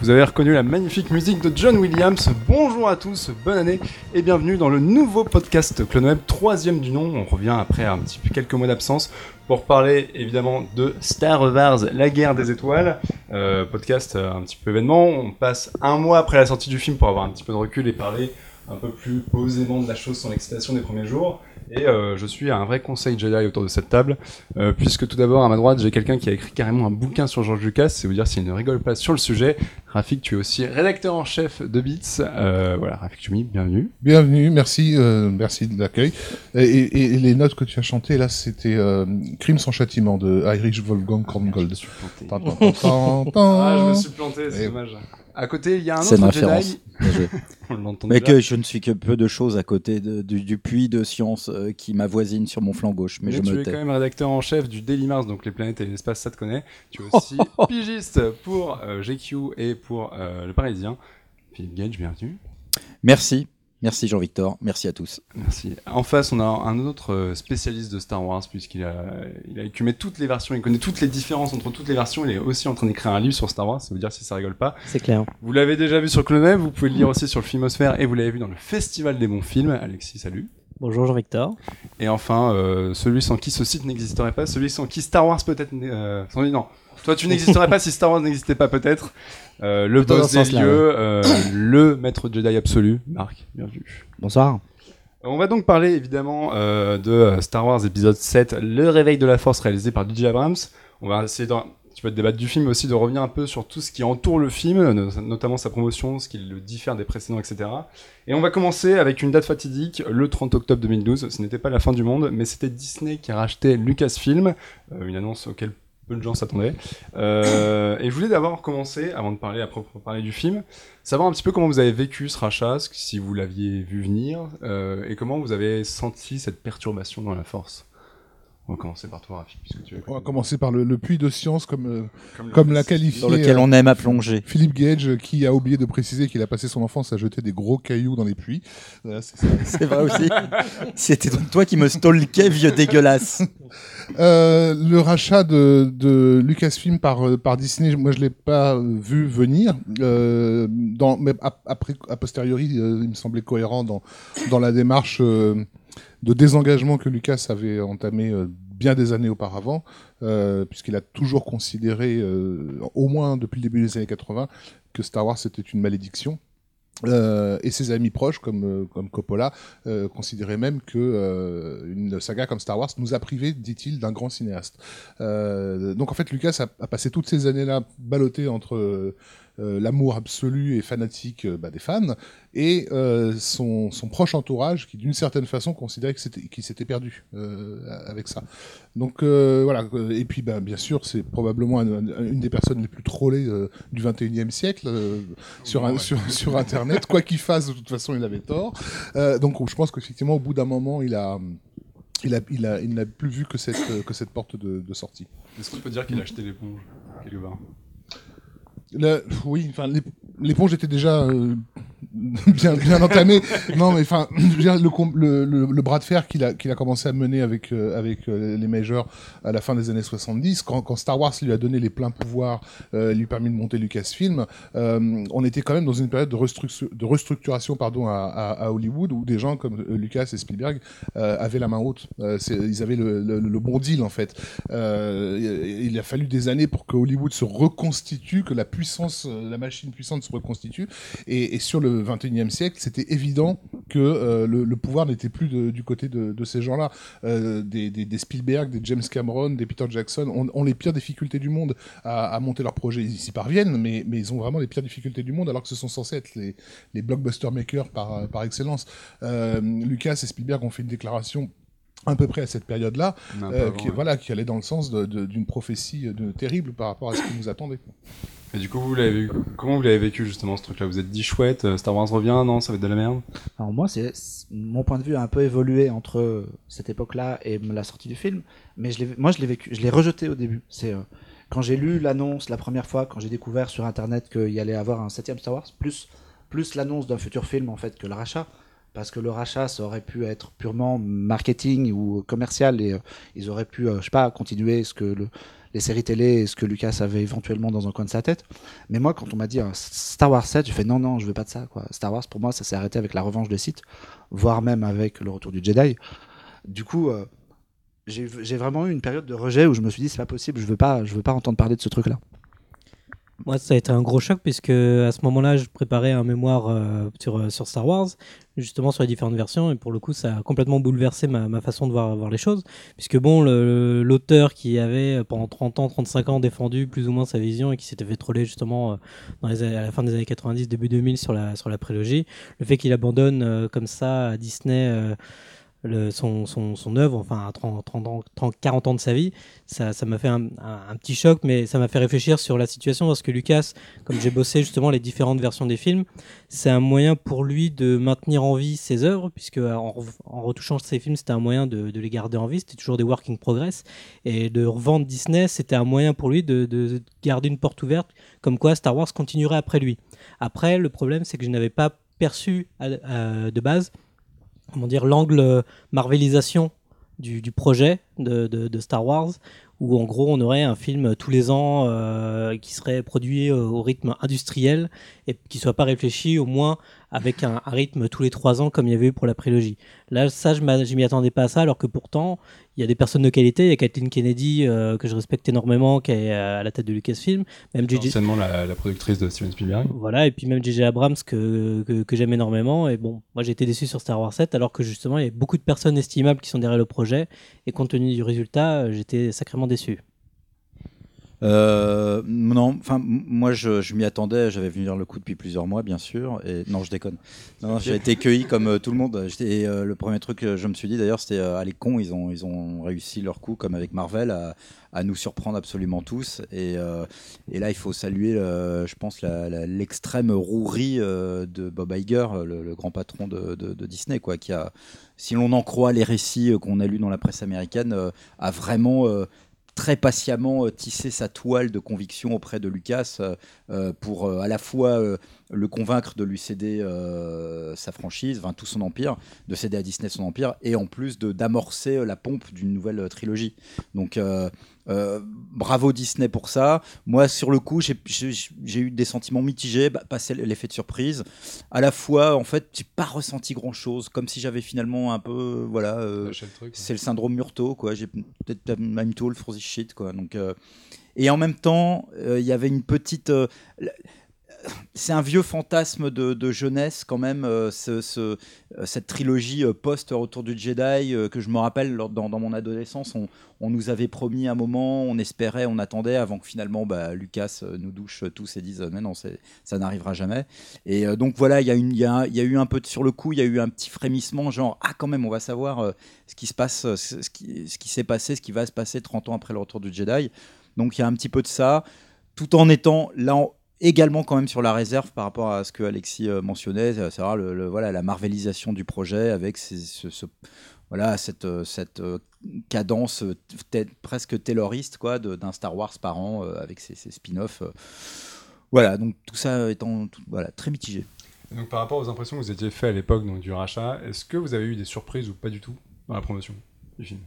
Vous avez reconnu la magnifique musique de John Williams. Bonjour à tous, bonne année et bienvenue dans le nouveau podcast CloneWeb, troisième du nom. On revient après quelques mois d'absence pour parler évidemment de Star Wars, la guerre des étoiles. Euh, podcast euh, un petit peu événement. On passe un mois après la sortie du film pour avoir un petit peu de recul et parler un peu plus posément de la chose sans l'excitation des premiers jours. Et euh, je suis à un vrai conseil Jedi autour de cette table, euh, puisque tout d'abord à ma droite j'ai quelqu'un qui a écrit carrément un bouquin sur George Lucas, c'est vous dire s'il ne rigole pas sur le sujet. Rafik, tu es aussi rédacteur en chef de Beats. Euh, voilà, Rafik Tumi, bienvenue. Bienvenue, merci, euh, merci de l'accueil. Et, et, et, les notes que tu as chantées là, c'était euh, Crime sans châtiment de Irish Wolfgang Korngold. Ah, je me suis planté, c'est dommage. À côté, il y a un autre Jedi. Mais que je ne suis que peu de choses à côté de, du, du, puits de science euh, qui m'avoisine sur mon flanc gauche. Mais, mais je tu me es tais. quand même rédacteur en chef du Daily Mars, donc les planètes et l'espace, ça te connaît. Tu es aussi pigiste pour euh, GQ et pour euh, Le Parisien. Philippe Gage, bienvenue. Merci. Merci Jean-Victor, merci à tous. Merci. En face, on a un autre spécialiste de Star Wars, puisqu'il a, il a écumé toutes les versions, il connaît toutes les différences entre toutes les versions, il est aussi en train d'écrire un livre sur Star Wars, ça veut dire si ça rigole pas. C'est clair. Vous l'avez déjà vu sur Clone vous pouvez le lire aussi sur le Filmosphère, et vous l'avez vu dans le Festival des bons films. Alexis, salut. Bonjour Jean-Victor. Et enfin, euh, celui sans qui ce site n'existerait pas, celui sans qui Star Wars peut-être... Euh, sans lui, non. Toi, tu n'existerais pas si Star Wars n'existait pas peut-être. Euh, le Plutôt boss dans des ce sens-là, lieux, euh, le maître Jedi absolu, Marc, bienvenue. Bonsoir. On va donc parler évidemment euh, de Star Wars épisode 7, Le réveil de la force réalisé par DJ Abrams. On va essayer de, tu peux te débattre du film mais aussi de revenir un peu sur tout ce qui entoure le film, no- notamment sa promotion, ce qui le diffère des précédents, etc. Et on va commencer avec une date fatidique, le 30 octobre 2012. Ce n'était pas la fin du monde, mais c'était Disney qui a racheté Lucasfilm, euh, une annonce auquel peu de gens s'attendaient. Euh, et je voulais d'abord commencer, avant de parler, à proprement parler du film, savoir un petit peu comment vous avez vécu ce rachat, si vous l'aviez vu venir, euh, et comment vous avez senti cette perturbation dans la force. On va commencer par toi, Rafi, puisque tu es On va commencer par le, le puits de science, comme, euh, comme, comme l'a qualifié Dans lequel euh, on aime à plonger. Philippe Gage, qui a oublié de préciser qu'il a passé son enfance à jeter des gros cailloux dans les puits. Voilà, c'est vrai aussi. C'était donc toi qui me stalkais, vieux dégueulasse. Euh, le rachat de, de Lucasfilm par, par Disney, moi je l'ai pas vu venir. Euh, dans, mais a, après, a posteriori, euh, il me semblait cohérent dans, dans la démarche euh, de désengagement que Lucas avait entamé euh, bien des années auparavant, euh, puisqu'il a toujours considéré, euh, au moins depuis le début des années 80, que Star Wars était une malédiction. Et ses amis proches, comme, comme Coppola, considéraient même que une saga comme Star Wars nous a privés, dit-il, d'un grand cinéaste. Donc en fait, Lucas a, a passé toutes ces années-là ballotté entre l'amour absolu et fanatique euh, bah, des fans et euh, son, son proche entourage qui, d'une certaine façon, considérait qu'il s'était perdu euh, avec ça. Donc euh, voilà. Et puis, bah, bien sûr, c'est probablement un- un- une des personnes les plus trollées euh, du 21e siècle euh, sur, un- Ouais. sur, sur Internet. Quoi qu'il fasse, de toute façon, il avait tort. Euh, donc, je pense qu'effectivement, au bout d'un moment, il a, il a, il a, il n'a plus vu que cette, euh, que cette porte de, de sortie. Est-ce qu'on peut dire qu'il a acheté l'éponge quelque part Oui, enfin, l'ép- l'éponge était déjà euh, bien, bien entamée. non, mais enfin, le, le, le, bras de fer qu'il a, qu'il a commencé à mener avec, euh, avec euh, les majors à la fin des années 70, quand, quand Star Wars lui a donné les pleins pouvoirs, euh, lui permis de monter Lucasfilm, euh, on était quand même dans une période de, restructu- de restructuration pardon, à, Hollywood où des gens comme Lucas et Spielberg avaient la main haute. Ils avaient le, bon deal en fait. Il a fallu des années pour que Hollywood se reconstitue, que la puissance, la machine puissante se reconstitue. Et sur le 21e siècle, c'était évident que euh, le, le pouvoir n'était plus de- du côté de, de ces gens-là. Euh, des, des, des Spielberg, des James Cameron, des Peter Jackson ont, ont les pires difficultés du monde à, à monter leur projet. Ils y parviennent, mais, mais ils ont vraiment les pires difficultés du monde, alors que ce sont censés être les, les blockbuster makers par, par excellence. Euh, Lucas et Spielberg ont fait une déclaration à peu près à cette période-là, euh, qui, ouais. voilà, qui allait dans le sens d'une prophétie de, terrible par rapport à ce qui nous attendait. Et du coup, vous l'avez comment vous l'avez vécu justement ce truc-là? Vous êtes dit chouette, euh, Star Wars revient, non, ça va être de la merde? Alors moi, c'est mon point de vue a un peu évolué entre cette époque-là et la sortie du film, mais moi je l'ai vécu, je l'ai rejeté au début. C'est euh, quand j'ai lu l'annonce la première fois, quand j'ai découvert sur internet qu'il y allait avoir un septième Star Wars, plus plus l'annonce d'un futur film en fait que le rachat. parce que le rachat, ça aurait pu être purement marketing ou commercial et euh, ils auraient pu, euh, je sais pas, continuer ce que le, les séries télé et ce que Lucas avait éventuellement dans un coin de sa tête. Mais moi, quand on m'a dit euh, Star Wars 7, je fais non, non, je veux pas de ça. Star Wars, pour moi, ça s'est arrêté avec la revanche de Sith, voire même avec le retour du Jedi. Du coup, j'ai vraiment eu une période de rejet où je me suis dit c'est pas possible, je veux pas, je veux pas entendre parler de ce truc-là. Moi, ça a été un gros choc puisque à ce moment-là, je préparais un mémoire euh, sur, euh, sur Star Wars, justement sur les différentes versions, et pour le coup, ça a complètement bouleversé ma, ma façon de voir, voir les choses. Puisque bon, l'auteur qui avait euh, pendant 30 ans, 35 ans défendu plus ou moins sa vision et qui s'était fait troller justement dans les, à la fin des années 90, début 2000 sur la, sur la prélogie, le fait qu'il abandonne comme ça à Disney son, œuvre, enfin à 30, 30, 30, 40 ans de sa vie, ça, m'a fait un, petit choc, mais ça m'a fait réfléchir sur la situation parce que Lucas, comme j'ai bossé justement les différentes versions des films, c'est un moyen pour lui de maintenir en vie ses œuvres, puisque en, en retouchant ses films, c'était un moyen de, les garder en vie, c'était toujours des working progress, et de revendre Disney, c'était un moyen pour lui de, de garder une porte ouverte, comme quoi Star Wars continuerait après lui. Après, le problème, c'est que je n'avais pas perçu de base comment dire, l'angle marvelisation du, projet de, Star Wars, où en gros on aurait un film tous les ans euh, qui serait produit euh, au rythme industriel et qui soit pas réfléchi au moins avec un, rythme tous les trois ans comme il y avait eu pour la prélogie. Là, ça, je m'y attendais pas à ça, alors que pourtant, il y a des personnes de qualité. Il y a Kathleen Kennedy, euh, que je respecte énormément, qui est à la tête de Lucasfilm. Même J.J. La, la productrice de Steven Spielberg. Voilà, et puis même J.J. Abrams, que, que, que j'aime énormément. Et bon, moi j'ai été déçu sur Star Wars 7, alors que justement, il y a beaucoup de personnes estimables qui sont derrière le projet. Et compte tenu du résultat, j'étais sacrément déçu. Euh, non, enfin, moi je, je m'y attendais, j'avais vu venir le coup depuis plusieurs mois, bien sûr. Et non, je déconne. Non, j'ai été cueilli comme euh, tout le monde. Et euh, le premier truc que je me suis dit d'ailleurs, c'était euh, les cons, ils ont, ils ont réussi leur coup, comme avec Marvel, à, à nous surprendre absolument tous. Et, et là, il faut saluer, je pense, l'extrême rouerie de Bob Iger, le, le grand patron de, de, de, Disney, quoi, qui a, si l'on en croit les récits qu'on a lus dans la presse américaine, a vraiment très patiemment euh, tisser sa toile de conviction auprès de Lucas euh, euh, pour à la fois le convaincre de lui céder sa franchise, enfin tout son empire, de céder à Disney son empire, et en plus d'amorcer la pompe d'une nouvelle trilogie. Donc euh, bravo Disney pour ça. Moi, sur le coup, j'ai eu des sentiments mitigés, bah, passer l'effet de surprise. À la fois, en fait, j'ai pas ressenti grand chose, comme si j'avais finalement un peu, voilà, euh, c'est le syndrome Murto, quoi. J'ai peut-être même tout le shit, quoi. Donc, euh, et en même temps, il y avait une petite c'est un vieux fantasme de, jeunesse quand même, euh, euh, cette trilogie euh, post-Retour du Jedi que je me rappelle dans, mon adolescence. On, nous avait promis un moment, on espérait, on attendait avant que finalement bah, Lucas nous douche tous et dise mais non, ça n'arrivera jamais. Et donc voilà, il y, y, a, eu un peu sur le coup, il y a eu un petit frémissement, genre ah quand même, on va savoir ce qui se passe, ce qui, ce qui s'est passé, ce qui va se passer 30 ans après le Retour du Jedi. Donc il y a un petit peu de ça, tout en étant là également quand même sur la réserve par rapport à ce que Alexis euh, mentionnait, c'est le, voilà, la marvelisation du projet avec ce, voilà, cette, euh, cette euh, cadence presque tayloriste quoi, d'un Star Wars par an avec ses, spin-offs. Voilà, donc tout ça étant voilà, très mitigé. donc par rapport aux impressions que vous étiez fait à l'époque du rachat, est-ce que vous avez eu des surprises ou pas du tout dans la promotion du film?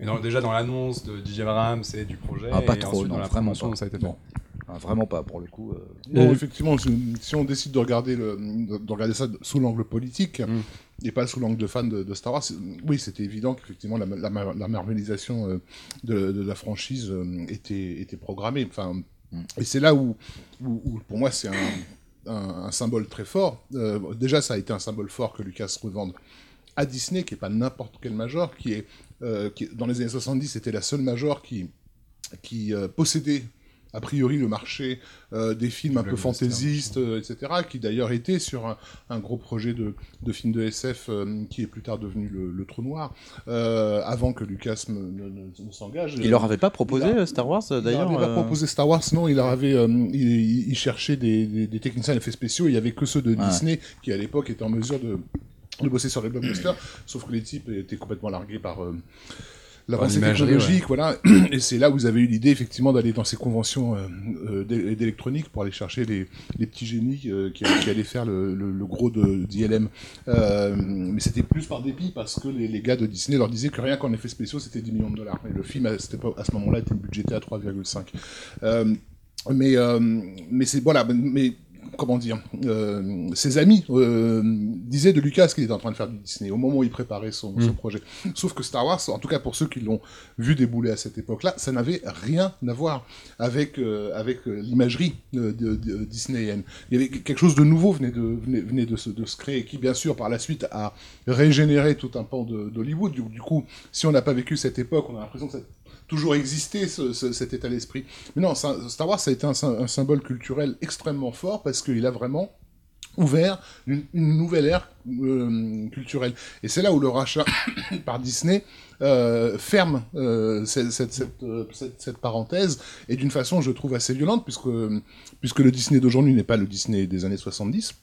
Et déjà dans l'annonce de DJ Abrams et du projet, ah, pas trop, dans la promotion, ça a été fait? Vraiment pas pour le coup. Euh. effectivement, si on décide de regarder, le, de regarder ça sous l'angle politique mm. et pas sous l'angle de fan de, Star Wars, oui, c'était évident qu'effectivement la, la, marvelisation euh, de, la franchise euh, était, était programmée. Enfin, mm. Et c'est là où, où, pour moi, c'est un, un, symbole très fort. déjà, ça a été un symbole fort que Lucas revende à Disney, qui est pas n'importe quel major, qui est, qui, dans les années 70, c'était la seule major qui, qui possédait a priori le marché euh, des films un peu fantaisistes, euh, etc., qui d'ailleurs était sur un, gros projet de, de film de SF euh, qui est plus tard devenu le, Trou Noir, avant que Lucas ne, s'engage. Il leur avait pas proposé Star Wars d'ailleurs Il n'avait pas proposé Star Wars, non, il leur avait, il, cherchait des, des, techniciens d'effets spéciaux, il y avait que ceux de Disney qui à l'époque étaient en mesure de, de bosser sur les blockbusters, sauf que les types étaient complètement largués par l'avancée technologique, voilà. Et c'est là où vous avez eu l'idée effectivement d'aller dans ces conventions euh, euh, d'é- d'électronique pour aller chercher les, les petits génies euh, qui, qui allaient faire le, le- le gros de d'ILM. Euh, mais c'était plus par dépit parce que les, les gars de Disney leur disaient que rien qu'en effets spéciaux c'était 10 millions de dollars. Et le film à, à ce moment-là était budgété à 3,5. Euh, mais euh, mais c'est voilà, mais comment dire, euh, ses amis euh, disaient de Lucas qu'il était en train de faire du Disney au moment où il préparait son, son projet. Sauf que Star Wars, en tout cas pour ceux qui l'ont vu débouler à cette époque-là, ça n'avait rien à voir avec euh, avec euh, l'imagerie euh, de, de disneyienne. Il y avait quelque chose de nouveau venait de venait, venait de, se, de se créer, qui bien sûr par la suite a régénéré tout un pan d'Hollywood. Du, du coup, si on n'a pas vécu cette époque, on a l'impression que toujours existé ce- ce- cet état d'esprit. Mais non, Star Wars ça a été un, sy- un symbole culturel extrêmement fort parce qu'il a vraiment ouvert une, nouvelle ère euh, culturelle. Et c'est là où le rachat par Disney euh, ferme euh, cette, parenthèse, et d'une façon, je trouve, assez violente, puisque, puisque le Disney d'aujourd'hui n'est pas le Disney des années 70.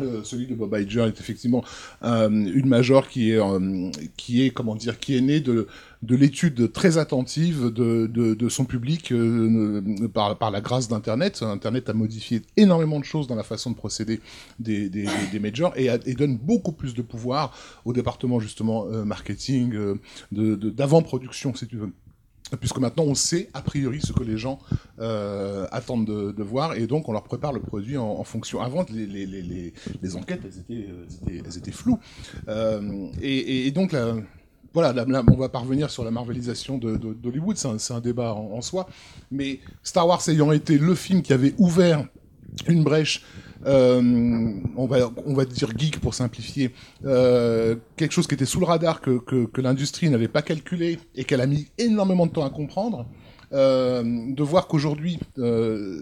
Euh, celui de Bob Iger est effectivement une major qui est euh, qui est comment dire qui est née de de l'étude très attentive de, de, son public euh, par, par la grâce d'Internet. Internet a modifié énormément de choses dans la façon de procéder des, des, majors et, donne beaucoup plus de pouvoir au département justement euh, marketing, euh, d'avant-production si tu veux. Puisque maintenant on sait a priori ce que les gens euh, attendent de, voir et donc on leur prépare le produit en, fonction. Avant les, les, les, les, enquêtes elles étaient, euh, elles étaient, floues Euh, et donc la, voilà, là, on va parvenir sur la marvelisation d'Hollywood, c'est un, débat en, soi. Mais Star Wars ayant été le film qui avait ouvert une brèche, euh, on, va, on va dire geek pour simplifier, euh, quelque chose qui était sous le radar que l'industrie n'avait pas calculé et qu'elle a mis énormément de temps à comprendre. Euh, de voir qu'aujourd'hui, euh,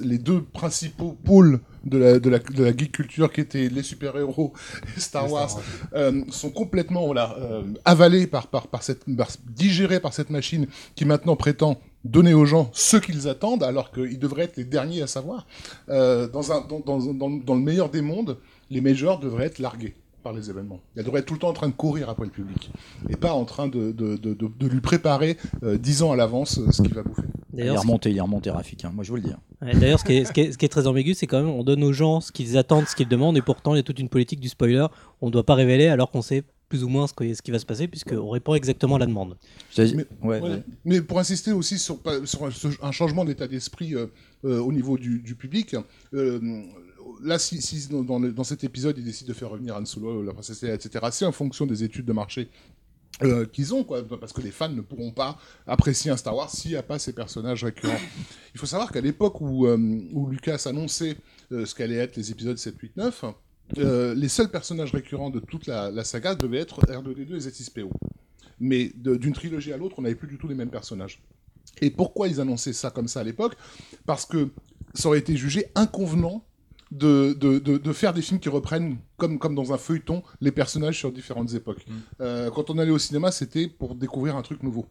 les deux principaux pôles de la, de, la, de la geek culture, qui étaient les super-héros et Star Wars, euh, sont complètement voilà, euh, avalés par, par, par cette, par- digérés par cette machine qui maintenant prétend donner aux gens ce qu'ils attendent, alors qu'ils devraient être les derniers à savoir. Euh, dans, un, dans, dans, dans, dans le meilleur des mondes, les majors devraient être largués par les événements. Elles devraient être tout le temps en train de courir après le public, et pas en train de, de, de, de, de lui préparer euh, dix ans à l'avance euh, ce qu'il va bouffer. Il est remonté, il est remonté Rafik, hein, moi je vous le dis. hein. Ouais, D'ailleurs, ce, qui est- ce qui est- ce qui est très ambigu, c'est quand même on donne aux gens ce qu'ils attendent, ce qu'ils demandent, et pourtant il y a toute une politique du spoiler. On ne doit pas révéler alors qu'on sait plus ou moins ce, que- ce qui va se passer, puisqu'on répond exactement à la demande. Mais- ouais, Ouais. ouais. Mais pour insister aussi sur, sur un, changement d'état d'esprit euh, euh, au niveau du, du public, euh, là, si, dans, cet épisode, ils décident de faire revenir Han Solo, la princesse etc., c'est en fonction des études de marché euh, qu'ils ont, parce que les fans ne pourront pas apprécier un Star Wars s'il n'y a pas ces personnages récurrents. Il faut savoir qu'à l'époque où, euh, Lucas annonçait euh, ce qu'allaient être les épisodes 7, 8, 9, euh, les seuls personnages récurrents de toute la, la saga devaient être R2D2 et Z6PO. Mais d'une trilogie à l'autre, on n'avait plus du tout les mêmes personnages. Et pourquoi ils annonçaient ça comme ça à l'époque? Parce que ça aurait été jugé inconvenant de, de, de, de faire des films qui reprennent, comme, comme dans un feuilleton, les personnages sur différentes époques. Euh, quand on allait au cinéma, c'était pour découvrir un truc nouveau.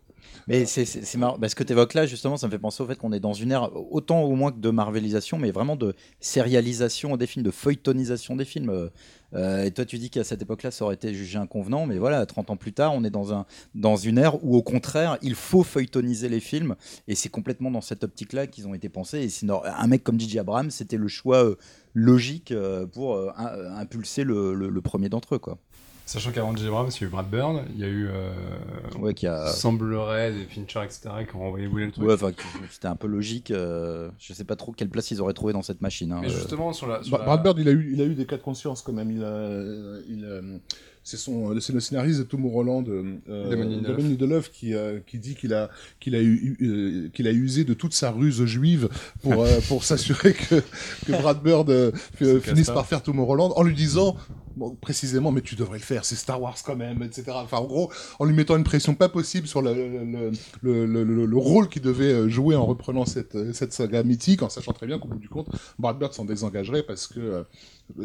Mais c'est- marrant. Bah, que tu évoques là, justement, ça me fait penser au fait qu'on est dans une ère autant au moins que de marvelisation, mais vraiment de sérialisation des films, de feuilletonisation des films. Euh, euh, et toi, tu dis qu'à cette époque-là, ça aurait été jugé inconvenant, mais voilà, 30 ans plus tard, on est dans, un, dans une ère où, au contraire, il faut feuilletoniser les films, et c'est complètement dans cette optique-là qu'ils ont été pensés. Et nor- un mec comme J.J. Abrams, c'était le choix euh, logique pour impulser le, le- le premier d'entre eux, quoi. Sachant qu'avant J. Abrams, il y a eu Brad Bird, il y a eu, euh, Ouais, qui a. semblerait, des Fincher, etc., qui ont envoyé bouler le truc. Ouais, enfin, c'était un peu logique. euh, je sais pas trop quelle place ils auraient trouvé dans cette machine. hein, Mais euh. justement, sur la. Sur Bra- la- Brad Bird, il a eu, il a eu des cas de conscience quand même. Il a, il a- c'est son, c'est le scénariste de Tomorrowland, euh, Damon Lindelof. Damon Lindelof, qui, euh, qui dit qu'il a, qu'il a eu, euh, qu'il a usé de toute sa ruse juive pour, euh, pour s'assurer que, que Brad Bird euh, fi- Se finisse par faire Tomorrowland, en lui disant, bon, précisément, mais tu devrais le faire, c'est Star Wars quand même, etc. Enfin, en gros, en lui mettant une pression pas possible sur le, le, le, le, le- le rôle qu'il devait euh, jouer en reprenant cette, cette saga mythique, en sachant très bien qu'au bout du compte, Brad Bird s'en désengagerait parce que euh,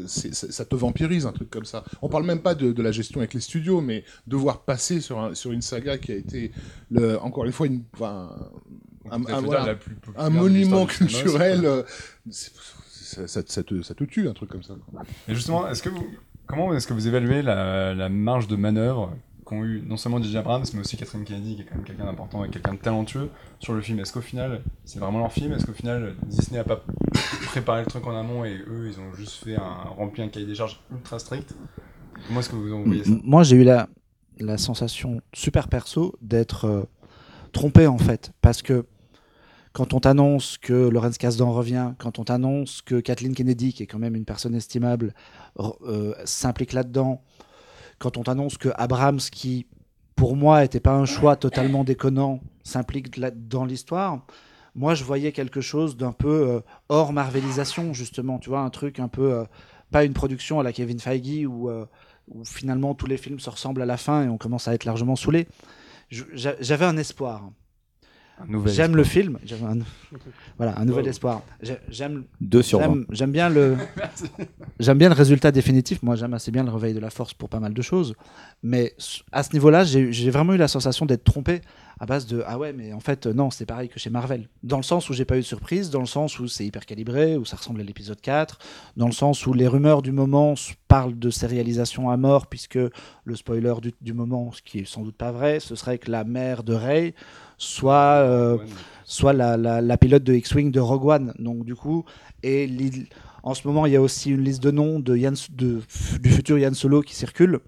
c'est- ça te vampirise un truc comme ça. On parle même pas de, de la gestion avec les studios, mais devoir passer sur, un, sur une saga qui a été, le, encore une fois, une, enfin, un, voilà, plus monument cinéma, culturel. euh, ça te, ça te tue, un truc comme ça. Et justement, est-ce que vous, comment est-ce que vous évaluez la, marge de manœuvre qu'ont eu non seulement DJ Abrams, mais aussi Catherine Kennedy, qui est quand même quelqu'un d'important et quelqu'un de talentueux sur le film? Est-ce qu'au final, c'est vraiment leur film? Est-ce qu'au final, Disney a pas préparé le truc en amont et eux, ils ont juste fait un rempli un cahier des charges ultra strict? Comment est-ce que vous en voyez Moi, j'ai eu la, la sensation super perso d'être euh, trompé en fait. Parce que quand on t'annonce que Lorenz Kasdan revient, quand on t'annonce que Kathleen Kennedy, qui est quand même une personne estimable, euh, s'implique là-dedans, quand on t'annonce que Abrams, qui pour moi n'était pas un choix totalement déconnant, s'implique dans l'histoire, moi je voyais quelque chose d'un peu euh, hors Marvelisation, justement. Tu vois, un truc un peu. euh, pas une production à la Kevin Feige où, où finalement tous les films se ressemblent à la fin et on commence à être largement saoulé. J'avais un espoir. J'aime le film. Un... Voilà, un nouvel Wow. espoir. J'ai- J'aime Deux sur 20. J'aime bien le j'aime bien le résultat définitif. Moi, j'aime assez bien le réveil de la force pour pas mal de choses. Mais à ce niveau-là, j'ai j'ai vraiment eu la sensation d'être trompé à base de ah ouais, mais en fait euh, non, c'est pareil que chez Marvel. Dans le sens où j'ai pas eu de surprise, dans le sens où c'est hyper calibré, où ça ressemble à l'épisode 4, dans le sens où les rumeurs du moment parlent de sérialisation à mort, puisque le spoiler du, du moment, ce qui est sans doute pas vrai, ce serait que la mère de Rey soit euh, soit la, la- la pilote de X-Wing de Rogue One. Donc du coup, et en ce moment, il y a aussi une liste de noms de Yann, de, du futur Yann Solo qui circule.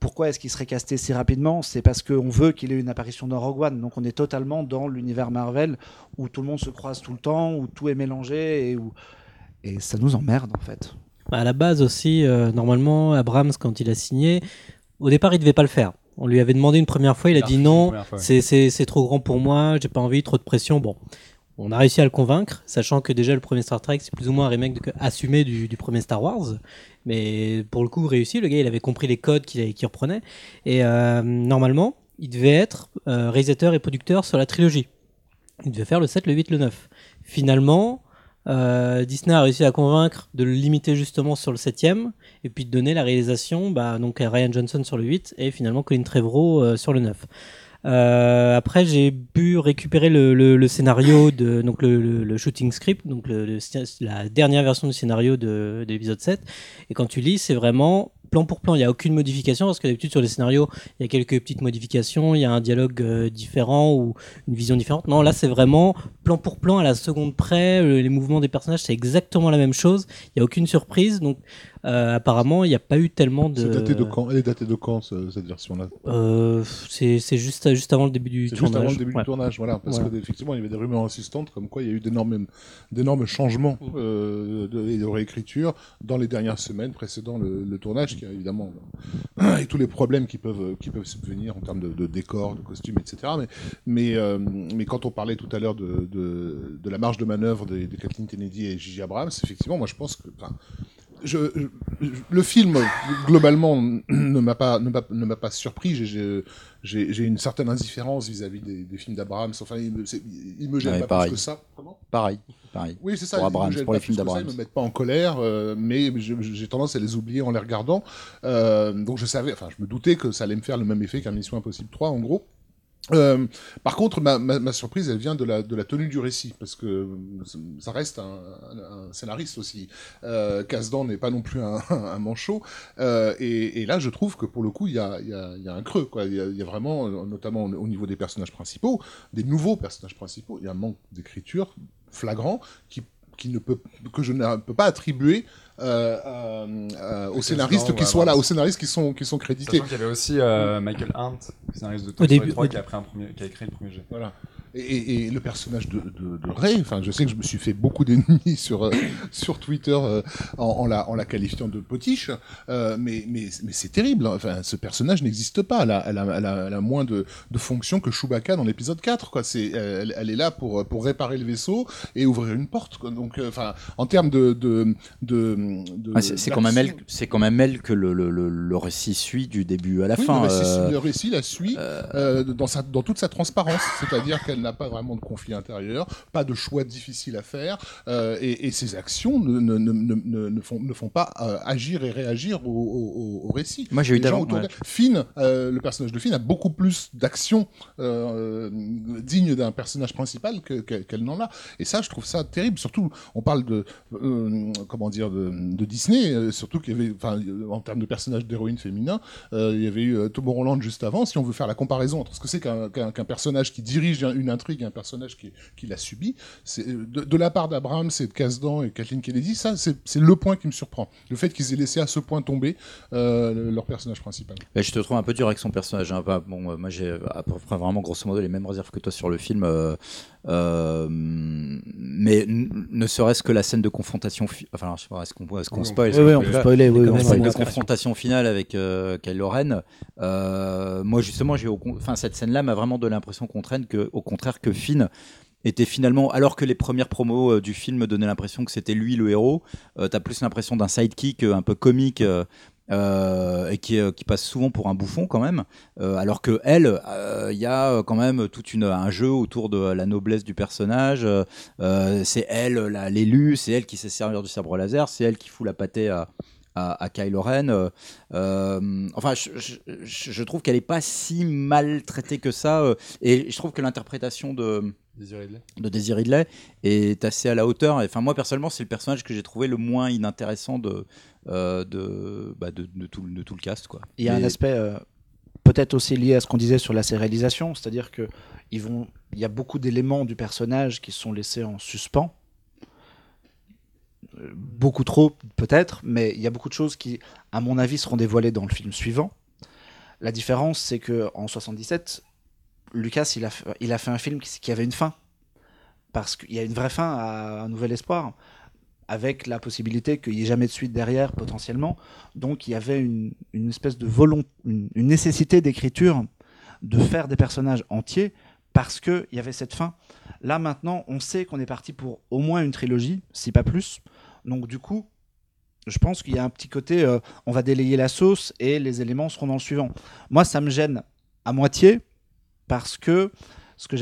Pourquoi est-ce qu'il serait casté si rapidement? C'est parce qu'on veut qu'il ait une apparition dans Rogue One. Donc on est totalement dans l'univers Marvel où tout le monde se croise tout le temps, où tout est mélangé et où et ça nous emmerde en fait. Bah, à la base aussi, euh, normalement, Abrams, quand il a signé, au départ, il devait pas le faire. On lui avait demandé une première fois, il a dit non, c'est- trop grand pour moi, j'ai pas envie, trop de pression. Bon, on a réussi à le convaincre, sachant que déjà le premier Star Trek, c'est plus ou moins un remake de- assumé du, du premier Star Wars. Mais pour le coup, réussi, le gars, il avait compris les codes qu'il reprenait. Et euh, normalement, il devait être euh, réalisateur et producteur sur la trilogie. Il devait faire le 7, le 8, le 9. Finalement, euh, Disney a réussi à convaincre de le limiter justement sur le 7ème et puis de donner la réalisation bah, donc à Ryan Johnson sur le 8 et finalement Colin Trevorrow sur le 9. Euh, après, j'ai pu récupérer le, le- le scénario de donc le, le- shooting script, donc la dernière version du scénario de, de l'épisode 7. Et quand tu lis, c'est vraiment plan pour plan. Il n'y a aucune modification parce que d'habitude sur les scénarios, il y a quelques petites modifications, il y a un dialogue euh, différent ou une vision différente. Non, là, c'est vraiment plan pour plan à la seconde près. Euh, Les mouvements des personnages, c'est exactement la même chose. Il n'y a aucune surprise. Donc, euh, apparemment, il n'y a pas eu tellement de. C'est daté de quand? Elle est datée de quand ce- cette version-là? Euh, c'est c'est juste, juste avant le début du tournage. juste avant le début Ouais. du tournage, voilà. Parce Voilà. que effectivement, il y avait des rumeurs insistantes comme quoi il y a eu d'énormes, d'énormes changements euh, de, et de réécriture dans les dernières semaines précédant le, le tournage, qui évidemment et tous les problèmes qui peuvent qui peuvent subvenir en termes de, de décor, de costumes, etc. Euh, mais quand on parlait tout à l'heure de, de, de la marge de manœuvre des, des Kathleen Kennedy et Gigi Abrams, effectivement, moi je pense que je, je- je- le film globalement ne m'a pas ne m'a pas surpris. J'ai- une certaine indifférence vis-à-vis des, des films d'Abrams. Enfin, il me, il me gêne Ouais, pas pareil. plus que ça. Comment? Pareil, pareil. oui, c'est ça. Pour gênent pour les films d'Abrams. Ils me mettent pas en colère, euh, mais j'ai tendance à les oublier en les regardant. Euh, donc je savais, enfin, je me doutais que ça allait me faire le même effet qu'un Mission Impossible 3, en gros. Euh, par contre, ma, surprise, elle vient de la, tenue du récit, parce que ça reste un, scénariste aussi. Euh, Kasdan n'est pas non plus un, manchot, euh, et, là, je trouve que pour le coup, il y a, un creux. Il y a, vraiment, notamment au niveau des personnages principaux, des nouveaux personnages principaux, il y a un manque d'écriture flagrant qui ne peut que je ne peux pas attribuer euh, euh, euh, aux Kasdan scénaristes ou qui à sont là, aux scénaristes qui sont qui sont crédités. Sachant qu'il y avait aussi euh, Michael Hunt, scénariste de Toy Story 3, au- qui a, pris un premier, qui a écrit le premier jet. Voilà. Et, le personnage de, de, de Ray, enfin, je sais que je me suis fait beaucoup d'ennemis sur euh, sur Twitter euh, en, en la en la qualifiant de potiche, euh, mais mais mais c'est terrible. hein. Enfin, ce personnage n'existe pas. Elle a, elle a, elle a, elle a moins de, de fonctions que Chewbacca dans l'épisode 4. Quoi. C'est elle, elle est là pour pour réparer le vaisseau et ouvrir une porte. Quoi. Donc, enfin, en termes de de de, de- Ah, c'est quand même elle, c'est quand même elle que le, le, le, le récit suit du début à la Oui, fin. le récit, le récit la suit dans, sa, dans toute sa transparence, c'est-à-dire qu'elle n'a pas vraiment de conflit intérieur, pas de choix difficiles à faire, euh, et, et ses actions ne, ne, ne, ne, ne font, ne font pas euh, agir et réagir au, au, au récit. Moi, j'ai eu d'avant, ouais. Finn, euh, le personnage de Finn a beaucoup plus d'actions euh, dignes d'un personnage principal que- que- qu'elle n'en a. Et ça, je trouve ça terrible. Surtout, on parle de euh, comment dire de, de Disney, euh, surtout qu'il y avait, en termes de personnages d'héroïnes féminins, euh, il y avait eu Tomorrowland juste avant. Si on veut faire la comparaison entre ce que c'est qu'un qu'un- qu'un personnage qui dirige une intrigue un personnage qui, qui l'a subi, c'est de, la part d'Abraham, c'est de et Kathleen Kennedy, ça, c'est le point qui me surprend. Le fait qu'ils aient laissé à ce point tomber euh, le- leur personnage principal. Je te trouve un peu dur avec son personnage. hein. Bon, euh, moi j'ai à peu près vraiment grosso modo les mêmes réserves que toi sur le film. euh, euh, mais ne serait-ce que la scène de confrontation. fi- Enfin, je sais pas, est-ce qu'on qu'on Oui, on spoil Oui, oui, on Est-ce peut spoiler, oui, La scène de confrontation finale avec euh, Kylo Ren, euh, moi justement, j'ai enfin cette scène-là m'a vraiment donné l'impression qu'on traîne que, au contraire, que Finn était finalement, alors que les premières promos euh, du film donnaient l'impression que c'était lui le héros, euh, t'as plus l'impression d'un sidekick euh, un peu comique. Euh, et qui, euh, qui passe souvent pour un bouffon quand même, Euh, alors que elle, il y a quand même tout une, un jeu autour de la noblesse du personnage. c'est elle l'élu, c'est elle qui sait servir du sabre laser, c'est elle qui fout la pâtée à, à, à Kylo Ren. euh, euh, enfin, je, je- je- je trouve qu'elle est pas si mal traitée que ça, euh, et je trouve que l'interprétation de Désiré de Daisy Ridley est assez à la hauteur. Enfin, moi personnellement, c'est le personnage que j'ai trouvé le moins inintéressant de euh, de, bah, de, de tout, de tout le cast, quoi. Il y a un Et- aspect euh, peut-être aussi lié à ce qu'on disait sur la sérialisation, c'est-à-dire que ils vont, il y a beaucoup d'éléments du personnage qui sont laissés en suspens. Beaucoup trop, peut-être, mais il y a beaucoup de choses qui, à mon avis, seront dévoilées dans le film suivant. La différence, c'est que en 77, Lucas, il a, il a fait un film qui, qui avait une fin. Parce qu'il y a une vraie fin à Un Nouvel Espoir, avec la possibilité qu'il n'y ait jamais de suite derrière, potentiellement. Donc il y avait une, une espèce de volonté, une, une nécessité d'écriture de faire des personnages entiers parce qu'il y avait cette fin. Là maintenant, on sait qu'on est parti pour au moins une trilogie, si pas plus. Donc du coup, je pense qu'il y a un petit côté, euh, on va délayer la sauce et les éléments seront dans le suivant. Moi, ça me gêne à moitié parce que ce que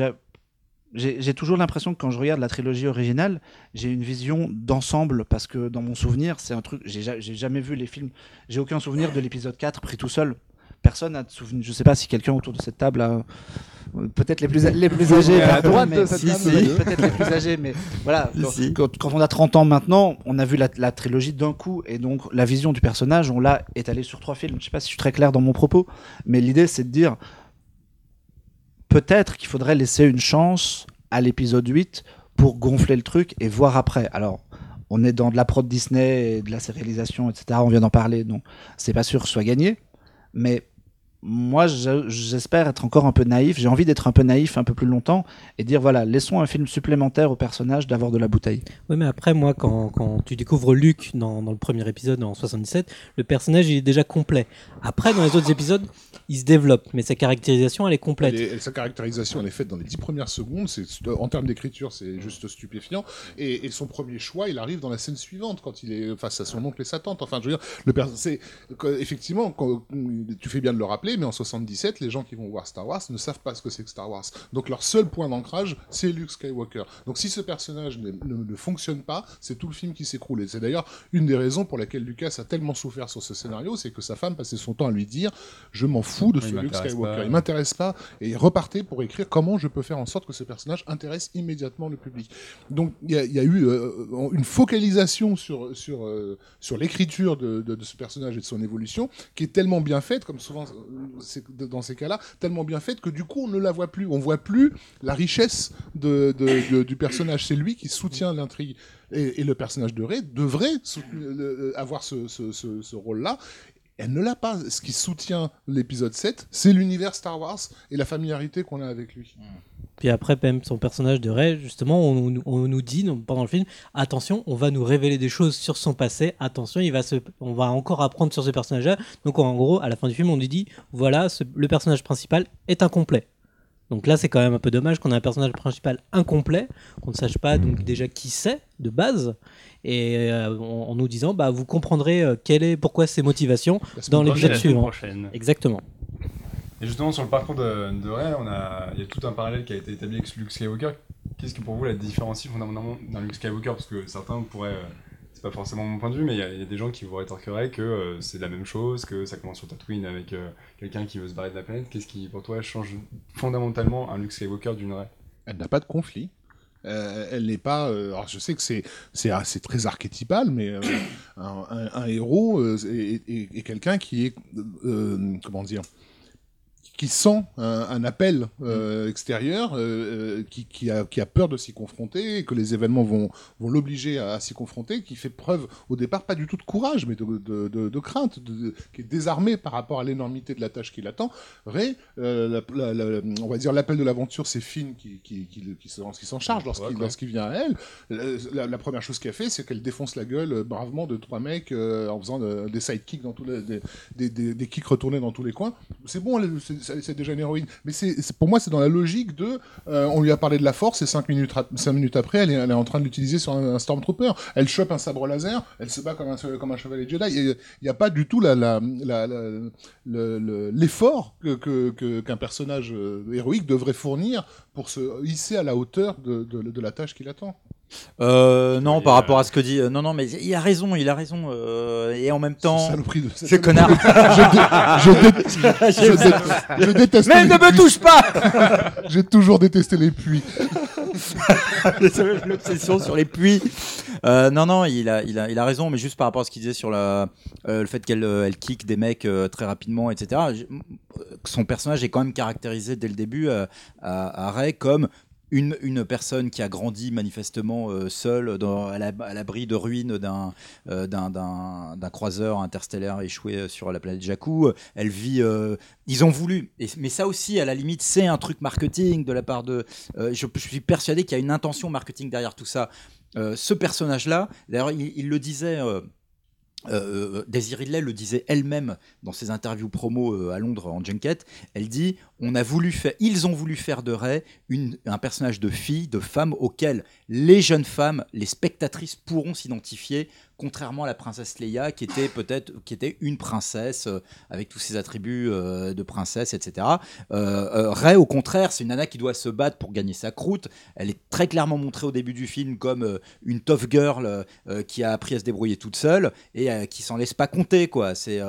j'ai toujours l'impression que quand je regarde la trilogie originale, j'ai une vision d'ensemble parce que dans mon souvenir, c'est un truc. J'ai ja- j'ai jamais vu les films. J'ai aucun souvenir de l'épisode 4 pris tout seul. Personne n'a de souvenir. Je sais pas si quelqu'un autour de cette table a. euh, Peut-être les plus, les plus âgés. À droite de cette Si. Peut-être les plus âgés, mais voilà. Si, Quand, quand- on a 30 ans maintenant, on a vu la, la trilogie d'un coup, et donc la vision du personnage, on l'a étalée sur trois films. Je sais pas si je suis très clair dans mon propos, mais l'idée c'est de dire peut-être qu'il faudrait laisser une chance à l'épisode 8 pour gonfler le truc et voir après. Alors, on est dans de la prod Disney et de la sérialisation, etc. On vient d'en parler, donc c'est pas sûr que ce soit gagné. Mais moi, je- j'espère être encore un peu naïf. J'ai envie d'être un peu naïf un peu plus longtemps et dire voilà, laissons un film supplémentaire au personnage d'avoir de la bouteille. Oui, mais après, moi, quand, quand tu découvres Luke dans, dans le premier épisode en 77, le personnage il est déjà complet. Après, dans les autres épisodes, il se développe, mais sa caractérisation, elle est complète. Elle est- sa caractérisation, elle est faite dans les dix premières secondes. C'est en termes d'écriture, c'est juste stupéfiant. Et, et son premier choix, il arrive dans la scène suivante quand il est face à son oncle et sa tante. Enfin, je veux dire, le c'est effectivement, quand- tu fais bien de le rappeler, mais en 77, les gens qui vont voir Star Wars ne savent pas ce que c'est que Star Wars. Donc leur seul point d'ancrage, c'est Luke Skywalker. Donc si ce personnage ne, ne- ne fonctionne pas, c'est tout le film qui s'écroule. Et c'est d'ailleurs une des raisons pour laquelle Lucas a tellement souffert sur ce scénario, c'est que sa femme passait son temps à lui dire, je m'en fous de ce il Luke Skywalker. pas. Il m'intéresse pas et il repartait pour écrire comment je peux faire en sorte que ce personnage intéresse immédiatement le public. Donc il y, a- il y a eu euh, une focalisation sur sur euh, sur l'écriture de, de, de ce personnage et de son évolution qui est tellement bien faite, comme souvent dans ces cas-là, tellement bien faite que du coup on ne la voit plus, on voit plus la richesse du personnage. C'est lui qui soutient l'intrigue et, le personnage de Rey devrait avoir ce rôle-là. Elle ne l'a pas. Ce qui soutient l'épisode 7, c'est l'univers Star Wars et la familiarité qu'on a avec lui. Puis après, même son personnage de Rey, justement, on, nous- on nous dit pendant le film attention, on va nous révéler des choses sur son passé. Attention, il va se, on va encore apprendre sur ce personnage-là. Donc, en gros, à la fin du film, on nous dit voilà, ce- le personnage principal est incomplet. Donc là, c'est quand même un peu dommage qu'on ait un personnage principal incomplet, qu'on ne sache pas donc déjà qui c'est de base, et euh, en, en nous disant bah vous comprendrez euh, quelle est, pourquoi ses motivations dans l'épisode suivant. prochaine. Exactement. Et justement, sur le parcours de, de on a, il y a tout un parallèle qui a été établi avec Luke Skywalker. Qu'est-ce que pour vous la différencie fondamentalement d'un Luke Skywalker? Parce que certains pourraient, euh, pas forcément mon point de vue, mais il y, a- des gens qui vous rétorqueraient que euh, c'est la même chose, que ça commence sur Tatooine avec euh, quelqu'un qui veut se barrer de la planète. Qu'est-ce qui, pour toi, change fondamentalement un Luke Skywalker d'une Rey Elle n'a pas de conflit. Euh, elle n'est pas. alors je sais que c'est c'est ah, très archétypal, mais un, héros est, quelqu'un qui est comment dire qui sent un, un appel euh, extérieur, euh, euh, qui, qui, a, qui a peur de s'y confronter, et que les événements vont, vont l'obliger à, à s'y confronter, qui fait preuve au départ pas du tout de courage, mais de, de, de, de crainte, qui est désarmé par rapport à l'énormité de la tâche qui l'attend. Ray, euh, la- la- la- on va dire l'appel de l'aventure, c'est Finn qui, qui, qui, s'en charge lorsqu'il Ouais, vient à elle. La, première chose qu'elle fait, c'est qu'elle défonce la gueule bravement de trois mecs en faisant des sidekicks dans les, des, des, des, des kicks retournés dans tous les coins. C'est bon, c'est- c'est déjà une héroïne. Mais c'est pour moi, c'est dans la logique de. euh, on lui a parlé de la force et cinq minutes, ra- cinq minutes après, elle est, en train de l'utiliser sur un, Stormtrooper. Elle chope un sabre laser, elle se bat comme un, comme un chevalier Jedi. Il n'y a pas du tout l'effort qu'un personnage euh, héroïque devrait fournir pour se hisser à la hauteur de, de- de la tâche qui l'attend. Euh, non, par euh, rapport à ce que dit. euh, non, non, mais il a raison, il a raison. euh, et en même temps. Ce saloperie de- Ce connard. je, dé- je dé- je déteste Mais les ne me touche pas J'ai toujours détesté les puits. L'obsession sur les puits. Euh, non, non, il a, il, a, il a raison, mais juste par rapport à ce qu'il disait sur la, euh, le fait qu'elle euh, elle kick des mecs euh, très rapidement, etc. Son personnage est quand même caractérisé dès le début euh, à, à Rey comme une, une personne qui a grandi manifestement euh, seule à la- à l'abri de ruines d'un euh, croiseur interstellaire échoué sur la planète Jakku. Elle vit. euh, ils ont voulu, mais ça aussi, à la limite, c'est un truc marketing de la part de. euh, je, suis persuadé qu'il y a une intention marketing derrière tout ça. Euh, ce personnage-là, d'ailleurs, il, il le disait. Euh, euh, Daisy Ridley le disait elle-même dans ses interviews promo euh, à Londres en junket. Elle dit on a voulu faire, ils ont voulu faire de une- un personnage de fille, de femme auquel les jeunes femmes, les spectatrices pourront s'identifier, contrairement à la princesse Leia qui était peut-être qui était une princesse euh, avec tous ses attributs euh, de princesse, etc. Euh, euh, Rey, au contraire, c'est une nana qui doit se battre pour gagner sa croûte. Elle est très clairement montrée au début du film comme une tough girl qui a appris à se débrouiller toute seule et qui s'en laisse pas compter. Quoi. C'est,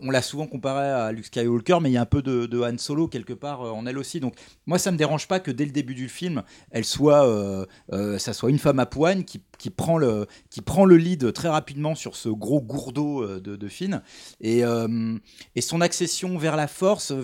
on l'a souvent comparé à Luke Skywalker, mais il y a un peu de, de Han Solo quelque part en elle aussi. Donc moi, ça me dérange pas que dès le début du film, elle soit, ça soit une femme à poigne qui, qui prend le, qui lead très rapidement sur ce gros gourdeau euh, de, de Finn. Et, euh, et son accession vers la force,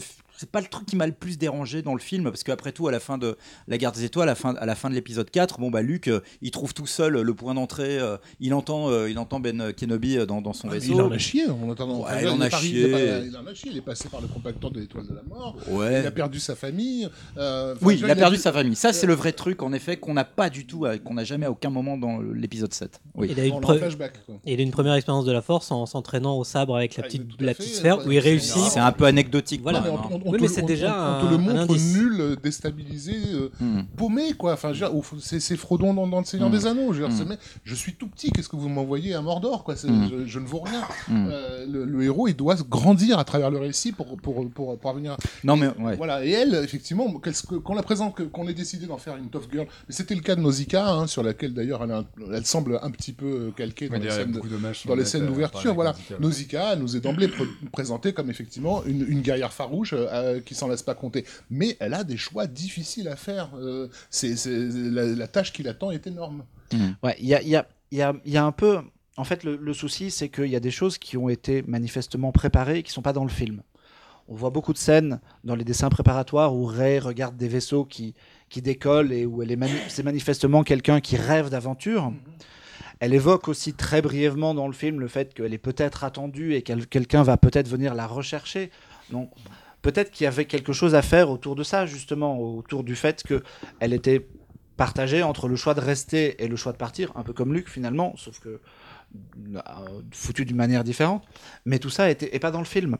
c'est pas le truc qui m'a le plus dérangé dans le film, parce qu'après tout, à la fin de La Guerre des Étoiles, à la fin, à la fin de l'épisode 4, bon bah Luke, euh, il trouve tout seul euh, le point d'entrée, euh, il, entend, euh, il entend Ben Kenobi dans, dans son Ah, vaisseau. il en a chié en attendant. Ouais, il en est a chié. Il, est pas- il en a chié. Il est passé par le compacteur de l'étoile de la mort. Il a perdu sa famille. euh, Oui, il a perdu sa famille. Ça, c'est le vrai truc, en effet, qu'on n'a pas du tout, qu'on n'a jamais à aucun moment dans l'épisode 7. Oui. Il a, une On l'a pre- en flashback. quoi. il a une première expérience de la force en s'entraînant au sabre avec la Ah, petite, la fait, petite sphère où il réussit. C'est un peu anecdotique. Voilà. Hein. on, Oui, te, mais c'est déjà on- on te un- le montre nul, euh, déstabilisé, euh, Hmm. paumé, quoi. Enfin, c'est Frodon dans, dans le Seigneur Mm. des Anneaux. Je, veux dire, Mm. c'est- mais je suis tout petit, qu'est-ce que vous m'envoyez à Mordor, quoi? Mm. je, je ne vaux rien. Hmm. Euh, le, le héros, il doit grandir à travers le récit pour, pour, pour, parvenir. Non, mais ouais. Voilà, et elle, effectivement, qu'on la présente, qu'on ait décidé d'en faire une tough girl, mais c'était le cas de Nausicaa, hein, sur laquelle d'ailleurs elle, semble un petit peu calquée dans les scènes de- dans les euh, d'ouverture, voilà. Nausicaa. Nausicaa nous est d'emblée pr- présentée comme effectivement une, une guerrière farouche euh, qui s'en laisse pas compter. Mais elle a des choix difficiles à faire. euh, c'est, la, la tâche qui l'attend est énorme. Ouais, il y a, y, a, y, a, y a un peu. En fait, le, le souci, c'est qu'il y a des choses qui ont été manifestement préparées et qui sont pas dans le film. On voit beaucoup de scènes dans les dessins préparatoires où Ray regarde des vaisseaux qui, qui décollent et où elle est mani- c'est manifestement quelqu'un qui rêve d'aventure. Elle évoque aussi très brièvement dans le film le fait qu'elle est peut-être attendue et que quelqu'un va peut-être venir la rechercher. Donc peut-être qu'il y avait quelque chose à faire autour de ça, justement, autour du fait qu'elle était partagée entre le choix de rester et le choix de partir, un peu comme Luc finalement, sauf que euh, foutu d'une manière différente. Mais tout ça était, est pas dans le film.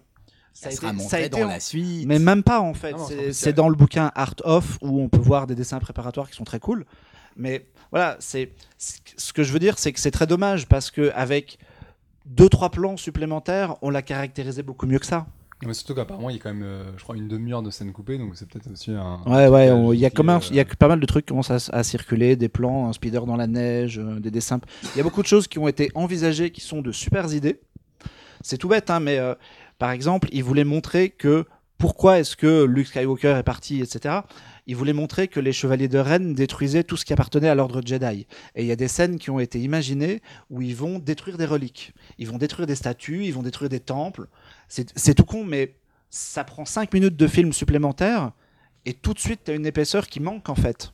Ça, a sera été- montré ça a été dans en- la suite. mais même pas en fait. C'est dans le bouquin Art of où on peut voir des dessins préparatoires qui sont très cool. Mais voilà, c'est ce que je veux dire, c'est que c'est très dommage parce que avec deux trois plans supplémentaires, on l'a caractérisé beaucoup mieux que ça. Mais surtout qu'apparemment, il y a quand même, euh, je crois, une demi-heure de scène coupée, donc c'est peut-être aussi un. Ouais, ouais, un il y a même, euh, il y a pas mal de trucs qui commencent à, à circuler, des plans, un speeder dans la neige, euh, des dessins. Il y a beaucoup de choses qui ont été envisagées, qui sont de super idées. C'est tout bête, hein, mais euh, par exemple, ils voulaient montrer que pourquoi est-ce que Luke Skywalker est parti, etc. Ils voulaient montrer que les chevaliers de Rennes détruisaient tout ce qui appartenait à l'ordre Jedi. Et il y a des scènes qui ont été imaginées où ils vont détruire des reliques. Ils vont détruire des statues, ils vont détruire des temples. C'est tout con, mais ça prend 5 minutes de film supplémentaire et tout de suite t'as une épaisseur qui manque en fait.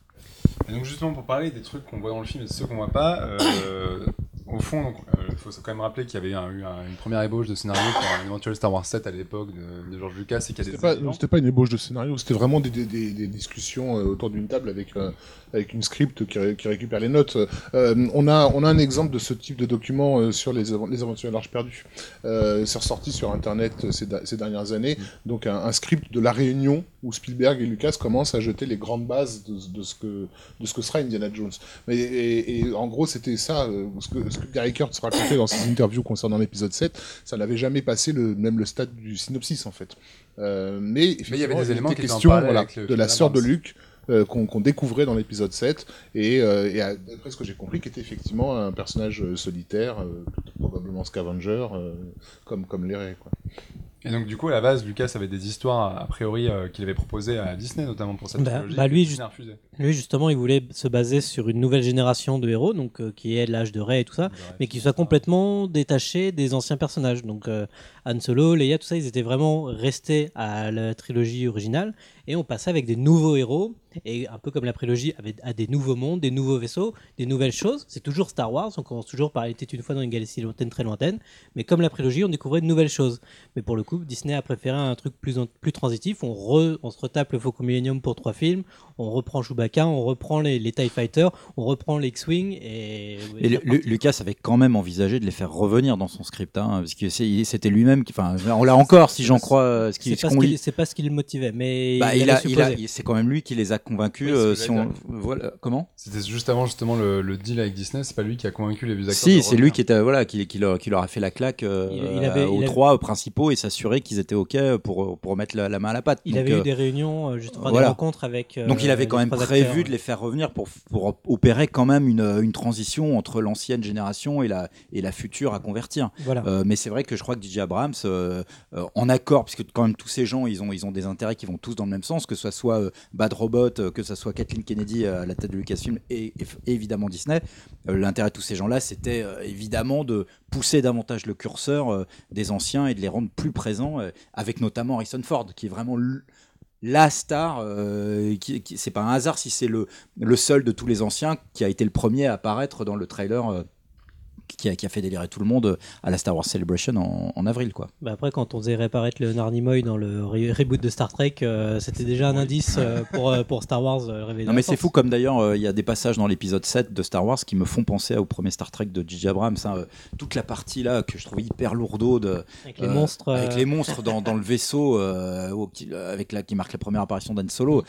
Et donc justement pour parler des trucs qu'on voit dans le film et de ceux qu'on voit pas, euh, au fond, il faut quand même rappeler qu'il y avait un- eu un- une première ébauche de scénario pour un éventuel Star Wars 7 à l'époque de, de George Lucas C'était pas, pas une ébauche de scénario, c'était vraiment des, des- des- des discussions euh, autour d'une table avec, euh, avec une script qui, ré- qui récupère les notes. Euh, on, a, on a un exemple de ce type de document euh, sur les, les aventures à l'Arche perdue. Euh, c'est ressorti sur Internet euh, ces, dernières années. Donc un, un script de la réunion où Spielberg et Lucas commencent à jeter les grandes bases de, de ce, que, de ce que sera Indiana Jones. Mais, et, et en gros, c'était ça, euh, ce que, ce que Gary Kurtz racontait dans ses interviews concernant l'épisode 7, ça n'avait jamais passé le, même le stade du synopsis en fait. Euh, mais il y avait des éléments qui question voilà, de la sœur de. Luke euh, qu'on découvrait dans l'épisode 7 et, euh, et d'après ce que j'ai compris qui était effectivement un personnage euh, solitaire euh, probablement scavenger euh, comme comme quoi. Et donc du coup à la base Lucas avait des histoires a priori euh, qu'il avait proposées à Disney notamment pour cette Bah- trilogie. bah, lui, justement, il voulait se baser sur une nouvelle génération de héros, donc euh, qui est l'âge de Rey et tout ça, mais qui soit complètement détaché des anciens personnages. Donc euh, Han Solo, Leia, tout ça, ils étaient vraiment restés à la trilogie originale, et on passait avec des nouveaux héros, et un peu comme la prélogie, avec à des nouveaux mondes, des nouveaux vaisseaux, des nouvelles choses. C'est toujours Star Wars, on commence toujours par Il était une fois dans une galaxie lointaine, très lointaine, mais comme la prélogie, on découvrait de nouvelles choses. Mais pour le coup, Disney a préféré un truc plus, en- plus transitif. On, re- on se retape le Faucon Millennium pour trois films, on reprend Chewbacca, on reprend les, les TIE Fighters, on reprend les X-Wing et. Lucas avait quand même envisagé de les faire revenir dans son script, hein, parce que c'est- c'était lui-même qui, enfin, on l'a encore, si j'en crois euh, ce qui- C'est ce pas, qu'on ce qui- lit. c'est pas ce qui le motivait, mais Bah, il, il il a- supposé. il- c'est quand même lui qui les a convaincus. Oui, euh, si on, voilà, comment? C'était juste avant justement le, le deal avec Disney, c'est pas lui qui a convaincu les vieux acteurs. Si, c'est lui qui était, voilà, qui, qui leur, qui leur a fait la claque euh, Il- il avait- aux il avait- trois principaux et s'assurer qu'ils étaient ok pour pour mettre la, la main à la pâte. Il Donc, avait euh, eu des réunions, euh, juste enfin, voilà. des rencontres avec. euh, Donc il avait quand même prévu acteurs, de les faire revenir pour, pour opérer quand même une, une transition entre l'ancienne génération et la, et la future à convertir. Voilà. Euh, mais c'est vrai que je crois que DJ Abrams, euh, euh, en accord, puisque quand même tous ces gens, ils ont, ils ont des intérêts qui vont tous dans le même sens, que ce soit euh, Bad Robot, euh, que ce soit Kathleen Kennedy à la tête de Lucasfilm et, évidemment Disney, euh, l'intérêt de tous ces gens-là, c'était euh, évidemment de pousser davantage le curseur euh, des anciens et de les rendre plus présents, euh, avec notamment Harrison Ford, qui est vraiment la star, euh, qui, c'est pas un hasard si c'est le, le seul de tous les anciens qui a été le premier à apparaître dans le trailer qui, a, qui a fait délirer tout le monde à la Star Wars Celebration en, en avril. Quoi. Bah après, quand on faisait réapparaître Leonard Nimoy dans le re- reboot de Star Trek, euh, c'était déjà un indice euh, pour, euh, pour Star Wars euh, de Non mais c'est fou comme d'ailleurs euh, il y a des passages dans l'épisode 7 de Star Wars qui me font penser au premier Star Trek de J.J. Abrams. hein, euh, toute la partie là que je trouve hyper lourde Avec les euh, monstres. avec les monstres dans, dans le vaisseau euh, au- qui, avec la, qui marque la première apparition d'Han Solo.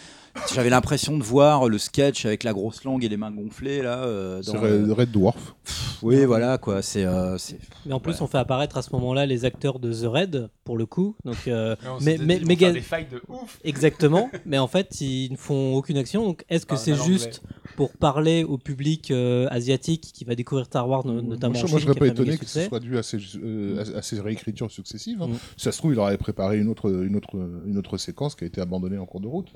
J'avais l'impression de voir le sketch avec la grosse langue et les mains gonflées là. euh, C'est dans, Red, Red Dwarf. Oui voilà quoi. C'est euh, c'est- Mais en plus, Ouais. on fait apparaître à ce moment-là les acteurs de The Raid, pour le coup. Donc, euh, Mais on mais, mais, faire des fights de ouf. Exactement, mais en fait, ils ne font aucune action. Donc, est-ce que Parle c'est juste pour parler au public euh, asiatique qui va découvrir Star Wars, no- notamment moi, je- Chine, serais pas étonné que ce soit dû à ces, euh, à, à ces réécritures successives. hein. Mm. Si ça se trouve, il aurait préparé une autre, une, autre, une autre séquence qui a été abandonnée en cours de route.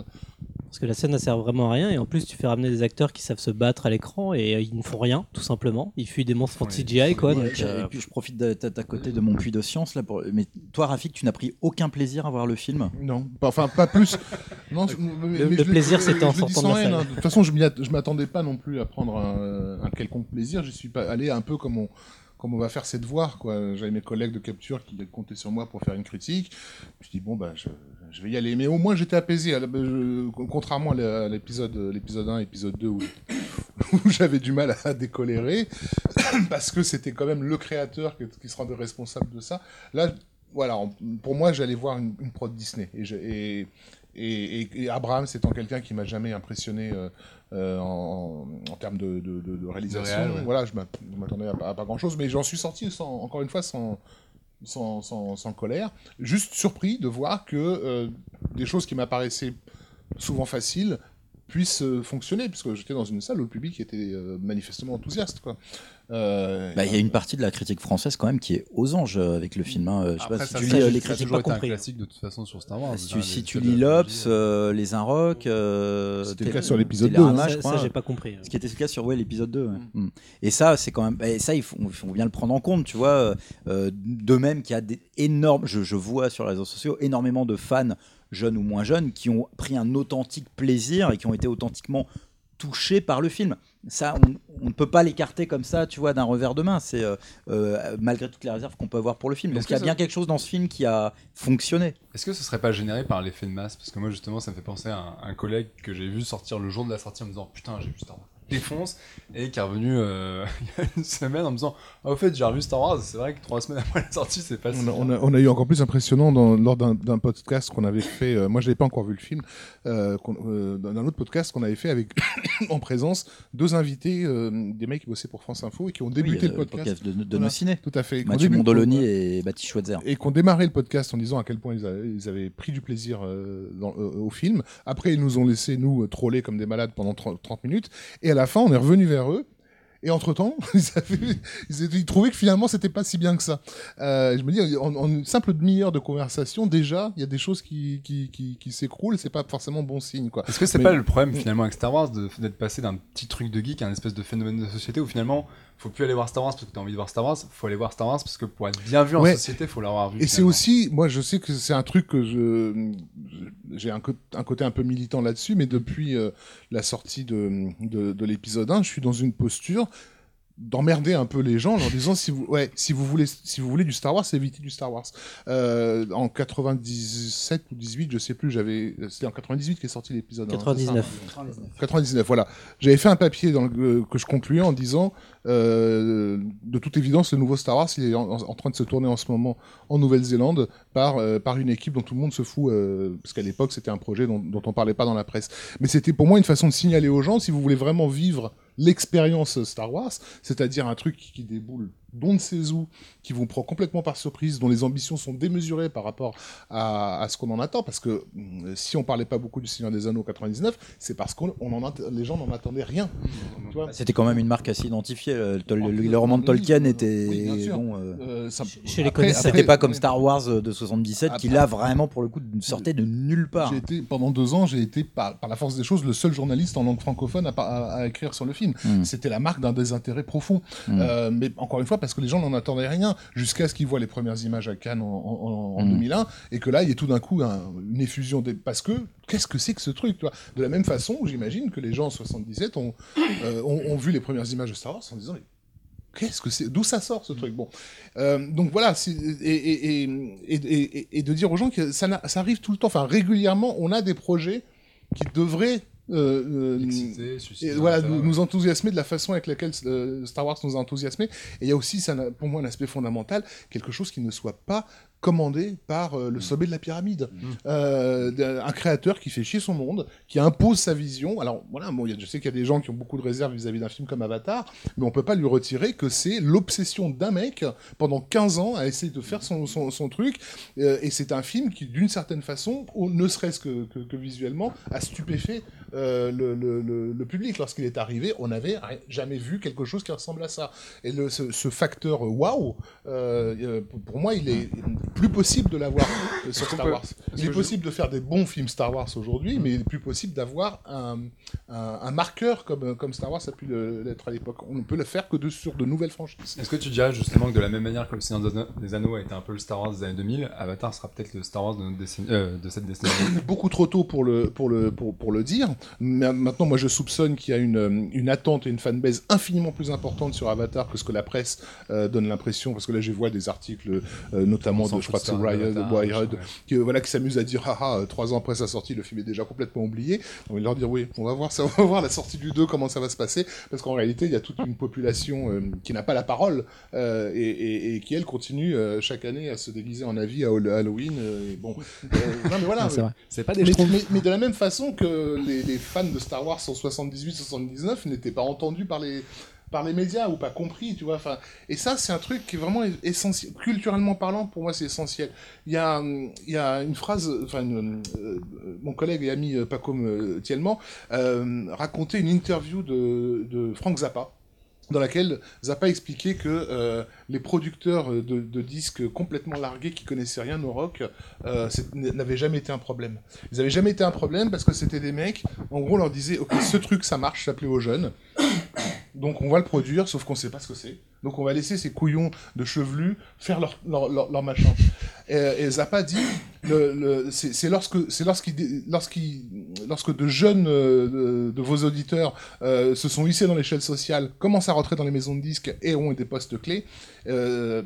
Parce que la scène ne sert vraiment à rien. Et en plus, tu fais ramener des acteurs qui savent se battre à l'écran et ils ne font rien, tout simplement. Ils fuient des monstres en CGI, quoi. Ouais, donc, et euh, puis je profite d'être à côté de mon puits de science là. Pour... Mais toi Rafik, tu n'as pris aucun plaisir à voir le film? Non, pas- enfin pas plus. Non, mais- Le- mais le je plaisir, c'était en sortant de la haine, salle. hein. De toute façon, je je m'attendais pas non plus à prendre un, un quelconque plaisir. Je suis pas allé un peu comme on, comme on va faire ses devoirs. quoi. J'avais mes collègues de capture qui comptaient sur moi pour faire une critique. Je dis bon bah je, je vais y aller, mais au moins j'étais apaisé. la- je- contrairement à la- à l'épisode l'épisode 1, épisode 2 où, où j'avais du mal à décolérer parce que c'était quand même le créateur qui, se rendait responsable de ça. Là, voilà, pour moi, j'allais voir une, une prod Disney. Et, je- et, et, Abraham, étant quelqu'un qui m'a jamais impressionné euh, euh, en, en termes de, de- de- de réalisation, réal, ouais. voilà, je m'att- je m'attendais à, pas- à pas grand chose, mais j'en suis sorti sans, encore une fois sans, sans, colère, juste surpris de voir que euh, des choses qui m'apparaissaient souvent faciles puissent euh, fonctionner, puisque j'étais dans une salle où le public était euh, manifestement enthousiaste. Quoi. Euh, Bah, Il y a une partie de la critique française quand même qui est aux anges euh, avec le film. hein. Je sais Après, pas si ça, tu lis euh, ça, les critiques. toujours été un compris. classique de toute façon sur Star Wars. Si tu, si les tu épisodes lis euh, les Inrocks, euh, C'était le cas sur l'épisode deux, hein. Télérama, je ça, crois. ça, j'ai pas compris. Ce qui était le cas sur ouais, l'épisode 2. ouais. Mm. Et ça, c'est quand même. Et ça, il faut, il faut bien le prendre en compte, tu vois. Euh, de même qu'il y a des énormes. Je, je vois sur les réseaux sociaux énormément de fans, jeunes ou moins jeunes, qui ont pris un authentique plaisir et qui ont été authentiquement touchés par le film. Ça, on, ne peut pas l'écarter comme ça, tu vois, d'un revers de main. C'est euh, euh, malgré toutes les réserves qu'on peut avoir pour le film. Donc il y a bien quelque chose dans ce film qui a fonctionné. Est-ce que ce serait pas généré par l'effet de masse? Parce que moi, justement, ça me fait penser à un, un collègue que j'ai vu sortir le jour de la sortie en me disant Putain, j'ai vu Star Wars. Défonce et qui est revenu euh, il y a une semaine en me disant Ah, au fait, j'ai revu Star Wars. C'est vrai que trois semaines après la sortie, c'est pas si On a, bien. on, a, on a eu encore plus impressionnant dans, lors d'un podcast qu'on avait fait. euh, moi, je n'avais pas encore vu le film. Euh, qu'on- euh, d'un autre podcast qu'on avait fait avec en présence deux invités, euh, des mecs qui bossaient pour France Info et qui ont débuté Oui, le podcast. de, de Voilà. nos ciné. Tout à fait. Qui ont Mathieu Mondoloni et Baptiste Schweitzer. et qu'on démarré le podcast en disant à quel point ils avaient, ils avaient pris du plaisir euh, dans- euh, au film. Après, ils nous ont laissé, nous, troller comme des malades pendant 30, 30 minutes. Et à la fin, on est revenu vers eux. Et entre-temps, ils, avaient- ils, étaient- ils trouvaient que finalement, c'était pas si bien que ça. Euh, je me dis, en, en une simple demi-heure de conversation, déjà, il y a des choses qui, qui, qui, qui s'écroulent. C'est pas forcément bon signe, quoi. Est-ce que c'est Mais- pas le problème finalement avec Star Wars de- d'être passé d'un petit truc de geek à un espèce de phénomène de société où finalement faut plus aller voir Star Wars parce que t'as envie de voir Star Wars, faut aller voir Star Wars parce que pour être bien vu en Ouais. société, faut l'avoir vu. Et c'est aussi, moi je sais que c'est un truc que je, j'ai un, côté un peu militant là-dessus, mais depuis euh, la sortie de, de, de l'épisode 1, je suis dans une posture d'emmerder un peu les gens en leur disant si vous ouais si vous voulez si vous voulez du Star Wars évitez du Star Wars euh, en 97 ou 18 je sais plus j'avais c'était en 98 qu'est sorti l'épisode 1, c'est ça? 99. 99, voilà. J'avais fait un papier dans le- que je concluais en disant, euh, de toute évidence, le nouveau Star Wars, il est en, train de se tourner en ce moment en Nouvelle-Zélande par, euh, une équipe dont tout le monde se fout, euh, parce qu'à l'époque, c'était un projet dont, dont on parlait pas dans la presse. Mais c'était pour moi une façon de signaler aux gens, si vous voulez vraiment vivre l'expérience Star Wars, c'est-à-dire un truc qui déboule d'on ne sait où, qui vous prend complètement par surprise, dont les ambitions sont démesurées par rapport à, à ce qu'on en attend, parce que hum, si on parlait pas beaucoup du Seigneur des Anneaux 99, c'est parce que les gens n'en attendaient rien. Vois C'était quand même une marque assez identifiée. Le, le- le- le roman de Tolkien était. Oui, bien sûr. bon, euh, Euh, ça- Chez les après- connaisseurs. C'était pas comme Star Wars euh, de 77 qui là vraiment pour le coup sortait de nulle part. J'ai été pendant deux ans, j'ai été par, par la force des choses le seul journaliste en langue francophone à, à- à écrire sur le film. Mm. C'était la marque d'un désintérêt profond. Mm. Euh, mais encore une fois, parce que les gens n'en attendaient rien jusqu'à ce qu'ils voient les premières images à Cannes en, en- en Mm. 2001 et que là, il y ait tout d'un coup un- une effusion des... parce que qu'est-ce que c'est que ce truc, De la même façon, j'imagine que les gens en 77 ont, euh, ont, ont vu les premières images de Star Wars en disant mais Qu'est-ce que c'est? D'où ça sort ce truc? Bon, Euh, donc voilà, et, et, et, et, et- et de dire aux gens que ça, ça arrive tout le temps, enfin régulièrement, on a des projets qui devraient euh, euh, Excité, suscité, et voilà, nous, nous enthousiasmer de la façon avec laquelle euh, Star Wars nous a enthousiasmés. Et il y a aussi, ça, pour moi, un aspect fondamental, quelque chose qui ne soit pas commandé par euh, le sommet de la pyramide. Euh, d'un- un créateur qui fait chier son monde, qui impose sa vision. Alors voilà, bon, il y a- je sais qu'il y a des gens qui ont beaucoup de réserves vis-à-vis d'un film comme Avatar, mais on peut pas lui retirer que c'est l'obsession d'un mec pendant 15 ans à essayer de faire son, son, son truc. Euh, et c'est un film qui, d'une certaine façon, ne serait-ce que, que, que visuellement, a stupéfait euh, le, le, le, le public. Lorsqu'il est arrivé, on n'avait jamais vu quelque chose qui ressemble à ça. Et le, ce, ce facteur waouh, euh, euh, pour- moi, il est plus possible de l'avoir sur Star Wars. Il est possible de faire des bons films Star Wars aujourd'hui, mais il est plus possible d'avoir un, un, un marqueur comme, comme Star Wars a pu l'être à l'époque. On ne peut le faire que de, sur de nouvelles franchises. Est-ce que tu dirais justement que de la même manière que le Seigneur des Anneaux- des Anneaux a été un peu le Star Wars des années 2000, Avatar sera peut-être le Star Wars de, notre décennie- euh, de cette décennie? Beaucoup trop tôt pour le, pour le, pour, pour le dire. Mais maintenant, moi, je soupçonne qu'il y a une, euh, une attente et une fanbase infiniment plus importante sur Avatar que ce que la presse euh, donne l'impression. Parce que là, je vois des articles, euh, notamment de, je crois, de qui, euh, voilà, qui s'amuse à dire, haha, euh, trois ans après sa sortie, le film est déjà complètement oublié. On va leur dire, oui, on va voir ça, on va voir la sortie du 2, comment ça va se passer. Parce qu'en réalité, il y a toute une population euh, qui n'a pas la parole euh, et, et- et qui, elle, continue euh, chaque année à se déguiser en avis à Hall- Halloween. euh, et bon, euh, non, mais voilà. c'est pas des Mais, schtroumpfs. mais- mais de la même façon que les, les fans de Star Wars en 78-79 n'étaient pas entendus par les par les médias ou pas compris, tu vois. Enfin, et ça, c'est un truc qui est vraiment essentiel, culturellement parlant, pour moi, c'est essentiel. Il y a, y a une phrase, enfin, euh, mon collègue et ami euh, Paco Thielman euh, racontait une interview de, de Frank Zappa dans laquelle Zappa expliquait que euh, les producteurs de, disques complètement largués qui connaissaient rien au rock euh, n'avaient jamais été un problème. Ils n'avaient jamais été un problème parce que c'était des mecs, en gros, on leur disait ok ce truc ça marche, ça plaît aux jeunes, donc on va le produire, sauf qu'on sait pas ce que c'est. Donc on va laisser ces couillons de chevelus faire leur, leur, leur, machin. Et, Zappa dit, c'est lorsque, c'est lorsque de jeunes euh, de, vos auditeurs euh, se sont hissés dans l'échelle sociale, commencent à rentrer dans les maisons de disques et ont des postes clés, euh,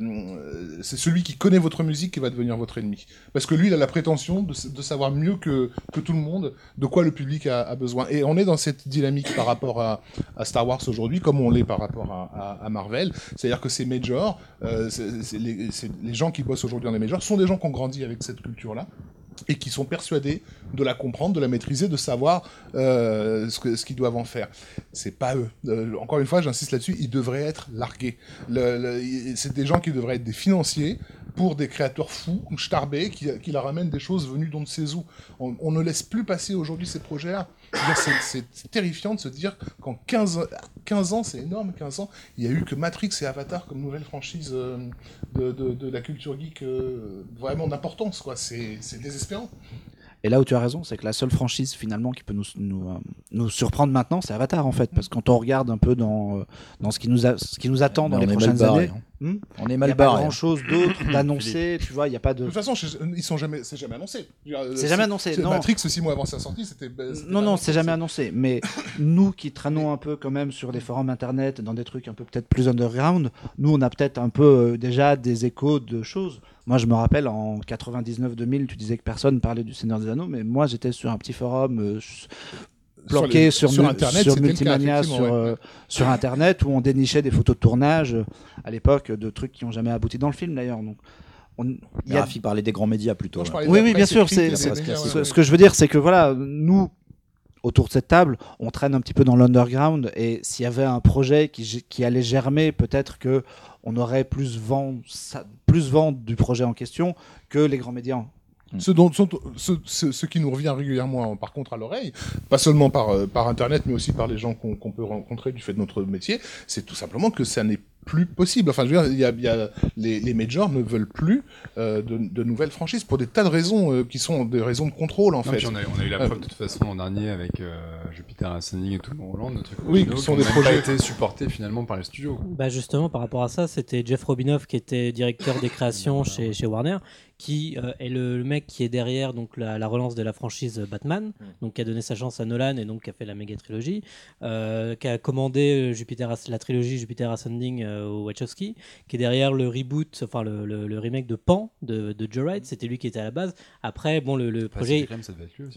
c'est celui qui connaît votre musique qui va devenir votre ennemi. Parce que lui, il a la prétention de, savoir mieux que, que, tout le monde de quoi le public a, besoin. Et on est dans cette dynamique par rapport à, Star Wars aujourd'hui, comme on l'est par rapport à, Marvel. C'est-à-dire que ces majors, les, les, gens qui bossent aujourd'hui dans les majors, sont des gens qui ont grandi avec cette culture-là et qui sont persuadés de la comprendre, de la maîtriser, de savoir euh, ce qu'ils doivent en faire. C'est pas eux. Euh, encore une fois, j'insiste là-dessus, ils devraient être largués. c'est des gens qui devraient être des financiers pour des créateurs fous, starbés, qui, qui leur amènent des choses venues d'on ne sait où. On, ne laisse plus passer aujourd'hui ces projets-là. C'est terrifiant de se dire qu'en 15, 15 ans, c'est énorme, 15 ans, il y a eu que Matrix et Avatar comme nouvelle franchise euh, de, de, la culture geek euh, vraiment d'importance. C'est désespérant. Et là où tu as raison, c'est que la seule franchise finalement qui peut nous, nous, euh, nous surprendre maintenant, c'est Avatar en fait. Parce que quand on regarde un peu dans, dans ce, qui nous a, ce qui nous attend dans les prochaines années. Hein. Hmm on est mal Il n'y a pas grand chose d'autre d'annoncé, tu vois, il n'y a pas de. De toute façon, ils sont jamais, c'est jamais annoncé. C'est jamais annoncé. Non. Matrix, six mois avant sa sortie, c'était. Non, non, c'est jamais annoncé. Mais nous qui traînons un peu quand même sur des forums internet, dans des trucs un peu peut-être plus underground, nous on a peut-être un peu euh, déjà des échos de choses. Moi, je me rappelle en 99-2000, tu disais que personne parlait du Seigneur des Anneaux, mais moi j'étais sur un petit forum. Euh, planqué sur, sur, Internet, sur Multimania, sur, euh, sur Internet, où on dénichait des photos de tournage euh, à l'époque de trucs qui n'ont jamais abouti dans le film d'ailleurs. Donc, on, y a... Rafi parlait des grands médias plutôt. oui, oui, bien sûr. C'est, ce que je veux dire, c'est que voilà, nous, autour de cette table, on traîne un petit peu dans l'underground et s'il y avait un projet qui, qui allait germer, peut-être que on aurait plus vent, plus vent du projet en question que les grands médias. Ce, dont, ce, qui nous revient régulièrement, par contre, à l'oreille, pas seulement par, euh, par Internet, mais aussi par les gens qu'on peut rencontrer du fait de notre métier, c'est tout simplement que ça n'est plus possible. Enfin, je veux dire, il y a, il y a les, les, majors ne veulent plus euh, de, de, nouvelles franchises pour des tas de raisons euh, qui sont des raisons de contrôle en fait. On a, on a, eu la preuve de toute façon l'an dernier avec euh, Jupiter Ascending et tout le monde, notre truc oui, qui sont des projets été supportés finalement par les studios. Bah justement, par rapport à ça, c'était Jeff Robinoff qui était directeur des créations chez, chez Warner qui euh, est le, mec qui est derrière donc la, la, relance de la franchise Batman, mm. donc qui a donné sa chance à Nolan et donc qui a fait la méga trilogie, euh, qui a commandé euh, Jupiter, la trilogie Jupiter Ascending au Wachowski, qui est derrière le reboot, enfin le, le, remake de Pan de, de Joe Wright, c'était lui qui était à la base. Après, bon, le, projet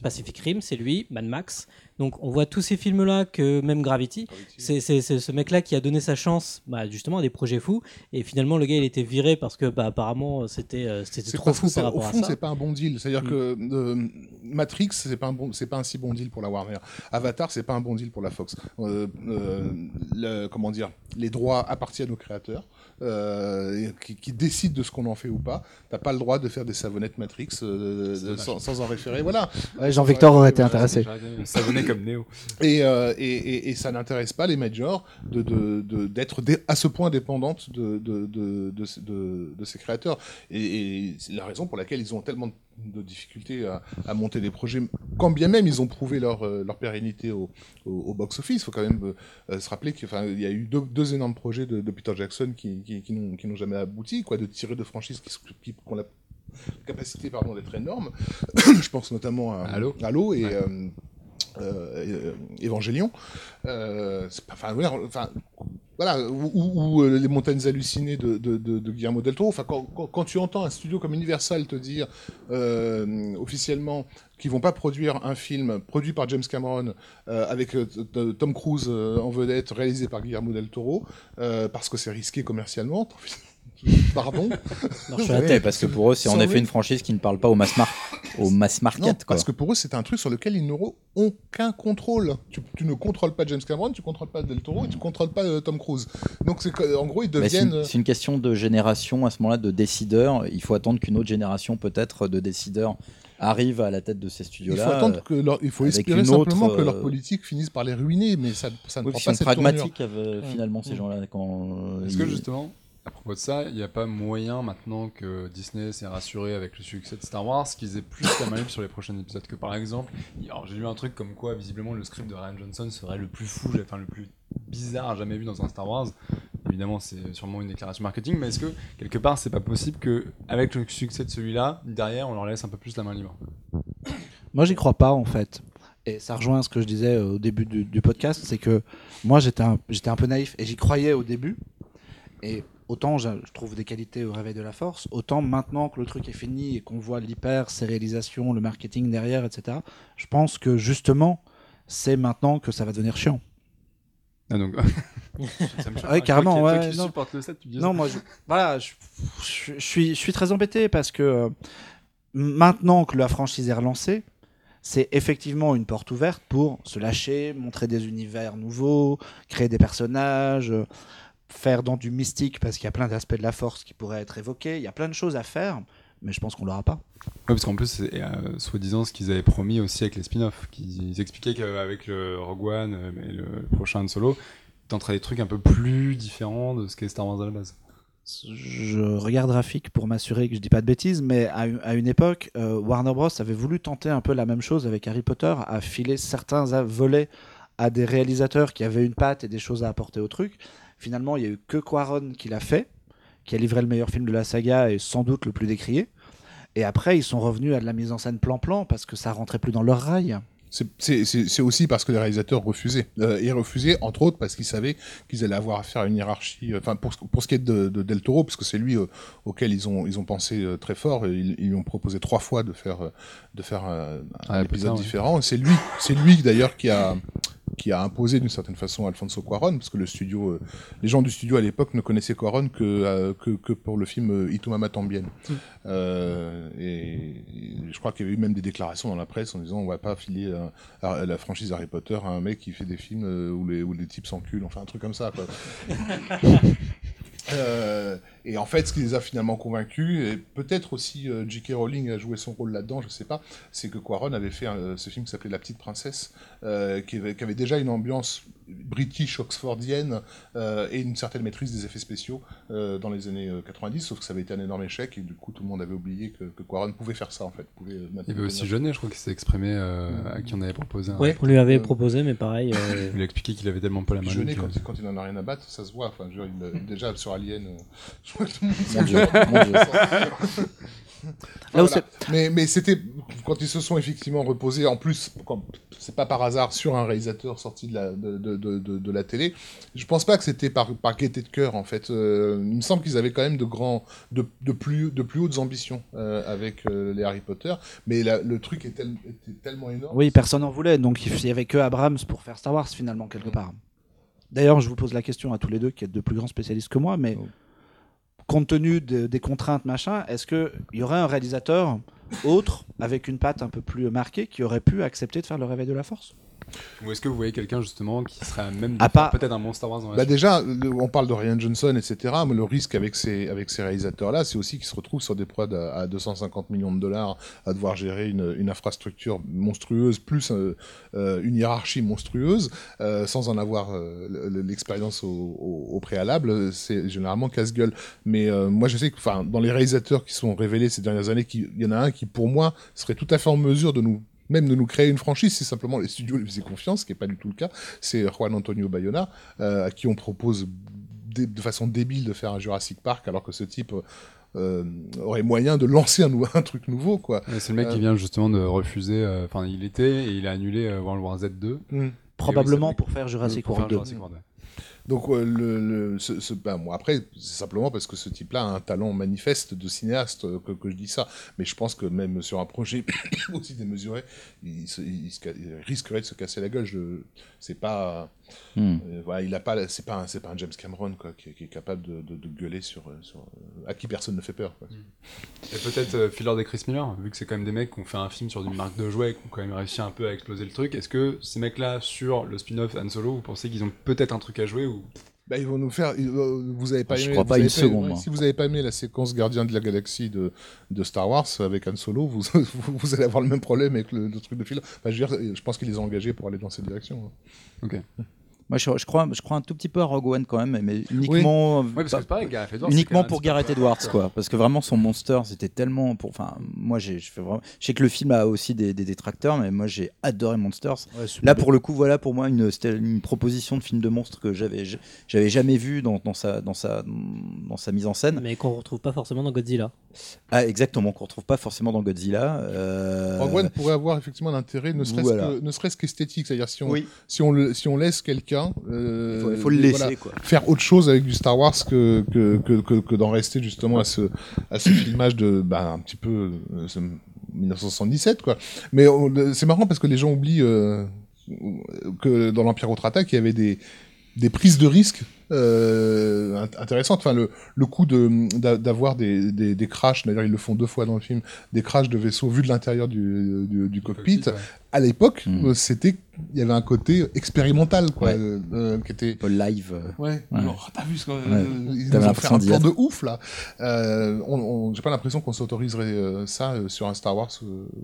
Pacific Rim, c'est lui, Mad Max. Donc on voit tous ces films-là que même Gravity, c'est ce mec-là qui a donné sa chance bah, justement à des projets fous. Et finalement, le gars, il était viré parce que bah, apparemment, c'était c'était trop fou par rapport Au fond, c'est pas un bon deal. C'est-à-dire mm. que euh, Matrix, c'est pas un bon, c'est pas un si bon deal pour la Warner. Avatar, c'est pas un bon deal pour la Fox. Euh, euh, le, comment dire, les droits appartiennent aux créateurs. Euh, qui, qui, décide de ce qu'on en fait ou pas. T'as pas le droit de faire des savonnettes Matrix euh, sans, sans, en référer. Voilà. Jean-Victor aurait été intéressé. Savonnet comme Néo. Et, euh, et, et, et, ça n'intéresse pas les majors de, d'être de, à ce point dépendantes de, ces créateurs. Et, c'est la raison pour laquelle ils ont tellement de difficultés à, à, monter des projets, quand bien même ils ont prouvé leur, leur pérennité au, au, box-office. Il faut quand même se rappeler qu'il y a eu deux, deux énormes projets de, Peter Jackson qui, qui, n'ont jamais abouti, quoi, de tirer de franchises qui, ont la capacité pardon d'être énorme. Je pense notamment à Halo, et euh, euh, Evangelion. Euh, enfin, voilà, ou, les montagnes hallucinées de, Guillermo del Toro. Enfin, quand, quand, tu entends un studio comme Universal te dire officiellement qu'ils vont pas produire un film produit par James Cameron avec Tom Cruise en vedette, réalisé par Guillermo del Toro, parce que c'est risqué commercialement. Pardon? Parce que pour eux, c'est en effet une franchise qui ne parle pas au mass market. au mass market. Non, quoi. parce que pour eux, c'est un truc sur lequel ils n'auront aucun contrôle. Tu, tu ne contrôles pas James Cameron, tu contrôles pas Del Toro et tu contrôles pas euh, Tom Cruise. Donc, en gros, ils c'est deviennent. une, c'est une question de génération à ce moment-là, de décideurs. Il faut attendre qu'une autre génération, peut-être, de décideurs arrive à la tête de ces Il studios-là. faut attendre que leur- il faut espérer simplement autre, que leur euh, politique finisse par les ruiner, mais ça, ça ne Oui, prend pas cette tournure. euh, finalement ces gens-là. Quand Est-ce ils- que justement, à propos de ça, il n'y a pas moyen maintenant que Disney s'est rassuré avec le succès de Star Wars qu'ils aient plus la libre sur les prochains épisodes que par exemple, alors j'ai lu un truc comme quoi visiblement le script de Ryan Johnson serait le plus fou, enfin le plus bizarre jamais vu dans un Star Wars. Évidemment, c'est sûrement une déclaration marketing, mais est-ce que quelque part c'est pas possible que avec le succès de celui-là, derrière on leur laisse un peu plus la main libre? Moi, j'y crois pas en fait. Et ça rejoint ce que je disais euh, au début du, podcast, c'est que moi j'étais un, un peu naïf et j'y croyais au début. Et autant je, je trouve des qualités au réveil de la force, autant maintenant que le truc est fini et qu'on voit l'hyper sérialisation, le marketing derrière, etc. Je pense que justement c'est maintenant que ça va devenir chiant. Ah donc. ça me choque, Ouais, hein. carrément, toi ouais, qui non. supportes le set, tu dis ça. Non, moi, je, voilà, je, je- je suis, je suis très embêté parce que euh, maintenant que la franchise est relancée, c'est effectivement une porte ouverte pour se lâcher, montrer des univers nouveaux, créer des personnages, euh, faire dans du mystique parce qu'il y a plein d'aspects de la force qui pourraient être évoqués. Il y a plein de choses à faire, mais je pense qu'on l'aura pas. Ouais, parce qu'en plus, c'est euh, soi-disant ce qu'ils avaient promis aussi avec les spin-offs. Qu'ils ils expliquaient qu'avec le Rogue One euh, et le prochain Solo, ils tenteraient des trucs un peu plus différents de ce qu'est Star Wars à la base. Je regarde Rafik pour m'assurer que je dis pas de bêtises, mais à, une- à une époque, euh, Warner Bros avait voulu tenter un peu la même chose avec Harry Potter, à filer certains volets à des réalisateurs qui avaient une patte et des choses à apporter au truc. Finalement, il y a eu que Quaron qui l'a fait, qui a livré le meilleur film de la saga et sans doute le plus décrié. Et après, ils sont revenus à de la mise en scène plan-plan parce que ça rentrait plus dans leur rail. C'est- aussi parce que les réalisateurs refusaient. Euh, ils refusaient, entre autres, parce qu'ils savaient qu'ils allaient avoir affaire à une hiérarchie. euh, Enfin, pour, ce- pour ce qui est de, de Del Toro, parce que c'est lui euh, auquel ils ont, ils ont pensé euh, très fort. et Ils, ils lui ont proposé trois fois de faire, de faire euh, un Ah, épisode putain, ouais. différent. C'est lui, c'est lui d'ailleurs qui a qui a imposé d'une certaine façon Alfonso Cuarón, parce que le studio, euh, les gens du studio à l'époque ne connaissaient Cuarón que, euh, que, que pour le film euh, Y tu mamá también. Euh, et, et je crois qu'il y avait eu même des déclarations dans la presse en disant on va pas filer à- la franchise Harry Potter à un mec qui fait des films où, les, où les types s'enculent, enfin un truc comme ça. Quoi. Euh, et en fait, ce qui les a finalement convaincus, et peut-être aussi euh, J.K. Rowling a joué son rôle là-dedans, je sais pas, c'est que Quaron avait fait euh, ce film qui s'appelait La Petite Princesse, euh, qui, avait, qui avait déjà une ambiance british oxfordienne euh, et une certaine maîtrise des effets spéciaux euh, dans les années euh, 90, sauf que ça avait été un énorme échec et du coup tout le monde avait oublié que, que Quaron pouvait faire ça en fait. Pouvait, Il y avait aussi Jeunet, je crois, qui s'est exprimé, euh, à qui on avait proposé. un- Ouais, on lui avait Euh, proposé, mais pareil. euh, Il lui a expliqué qu'il avait tellement pas la main Jeunet, quand, quand il en a rien à battre, ça se voit. Enfin, je veux dire, il, déjà sur Alien, euh, je crois que tout le monde Où. Mais, mais c'était quand ils se sont effectivement reposés, en plus, c'est pas par hasard sur un réalisateur sorti de la, de, de, de, de- de la télé. Je pense pas que c'était par, par gaieté de cœur, en fait. Euh, il me semble qu'ils avaient quand même de grands, de, de, plus, de plus hautes ambitions euh, avec euh, les Harry Potter. Mais la- le truc est tel- était tellement énorme. Oui, personne n'en voulait, donc il n'y avait que Abrams pour faire Star Wars finalement, quelque part. D'ailleurs, je vous pose la question à tous les deux, qui êtes de plus grands spécialistes que moi, mais Oh. Compte tenu de- des contraintes, machin, est-ce qu'il y aurait un réalisateur autre, avec une patte un peu plus marquée, qui aurait pu accepter de faire le réveil de la force? Ou est-ce que vous voyez quelqu'un justement qui serait à même de À faire part- peut-être un bon Star Wars dans la Bah déjà, le- on parle de Ryan Johnson, etc. Mais le risque avec ces, avec ces réalisateurs-là, c'est aussi qu'ils se retrouvent sur des prods à, à 250 millions de dollars, à devoir gérer une, une infrastructure monstrueuse, plus euh, euh, une hiérarchie monstrueuse, euh, sans en avoir euh, le- l'expérience au, au- au préalable. C'est généralement casse-gueule. Mais euh, moi, je sais que, dans les réalisateurs qui sont révélés ces dernières années, il y en a un qui, pour moi, serait tout à fait en mesure de nous même de nous créer une franchise, si simplement les studios lui faisaient confiance, ce qui n'est pas du tout le cas, c'est Juan Antonio Bayona, euh, à qui on propose de façon débile de faire un Jurassic Park, alors que ce type euh, aurait moyen de lancer un, truc nouveau, quoi. C'est le mec Euh, qui vient justement de refuser. euh, Enfin, il était et il a annulé euh, World War Z 2. Probablement oui, pour faire Jurassic World 2. Jurassic World, ouais. Donc euh, le, le- ce, ce- ben, bon, après, c'est simplement parce que ce type-là a un talent manifeste de cinéaste euh, que, que je dis ça. Mais je pense que même sur un projet aussi démesuré, il, se- il se ca- il risquerait de se casser la gueule. Je, c'est pas, Hmm. euh, voilà, il a pas, c'est pas, un- c'est pas un James Cameron quoi, qui, est- qui est capable de, de- de gueuler sur, sur à qui personne ne fait peur. Quoi. Et peut-être euh, Phil Lord et Chris Miller, vu que c'est quand même des mecs qui ont fait un film sur une marque de jouets, qui ont quand même réussi un peu à exploser le truc. Est-ce que ces mecs-là, sur le spin-off Han Solo, vous pensez qu'ils ont peut-être un truc à jouer ou Bah, ils vont nous faire. euh, vous avez pas Je aimé, crois vous pas avez une seconde, si vous avez pas aimé la séquence Gardien de la Galaxie de, de Star Wars avec Han Solo, vous, allez avoir le même problème avec le, le truc de Phil. Enfin, je, veux dire, je pense qu'ils les ont engagés pour aller dans cette direction. hein. Moi, je, je crois, je crois un tout petit peu à Rogue One quand même, mais uniquement, Ouais, parce que pas- c'est pareil, Gareth Edwards. uniquement pour Gareth Edwards, quoi. Parce que vraiment, son monster, c'était tellement. Pour, enfin, moi, j'ai, je fais vraiment. Je sais que le film a aussi des, des détracteurs, mais moi, j'ai adoré Monsters. Ouais, Là, pour le coup, voilà, pour moi, une, c'était une proposition de film de monstre que j'avais, j'avais jamais vu dans, dans sa, dans sa, dans sa mise en scène. Mais qu'on retrouve pas forcément dans Godzilla. Ah, exactement, qu'on retrouve pas forcément dans Godzilla. euh, Rogue One pourrait avoir effectivement l'intérêt, ne serait-ce voilà. que- ne serait-ce qu'esthétique. C'est-à-dire, si on, Oui, si, on le, si on laisse quelqu'un. Euh, il faut, il faut le laisser, voilà, quoi. faire autre chose avec du Star Wars que, que, que, que, que d'en rester justement à ce, à ce filmage de, bah, un petit peu, euh, ce 1977, quoi. Mais c'est marrant parce que les gens oublient euh, que dans l'Empire contre-attaque, il y avait des, des prises de risques euh, int- intéressantes. Enfin, le, le coup de, d'avoir des, des, des crashs, d'ailleurs ils le font deux fois dans le film, des crashs de vaisseaux vus de l'intérieur du, du, du cockpit. ouais. À l'époque, Mm. euh, c'était, il y avait un côté expérimental, quoi, Ouais. euh, euh, qui était Un peu live. Ouais, Ouais. genre, t'as vu ce qu'on Ouais. ils nous ont fait un plan être. de ouf là. Euh, on, on- j'ai pas l'impression qu'on s'autoriserait ça sur un Star Wars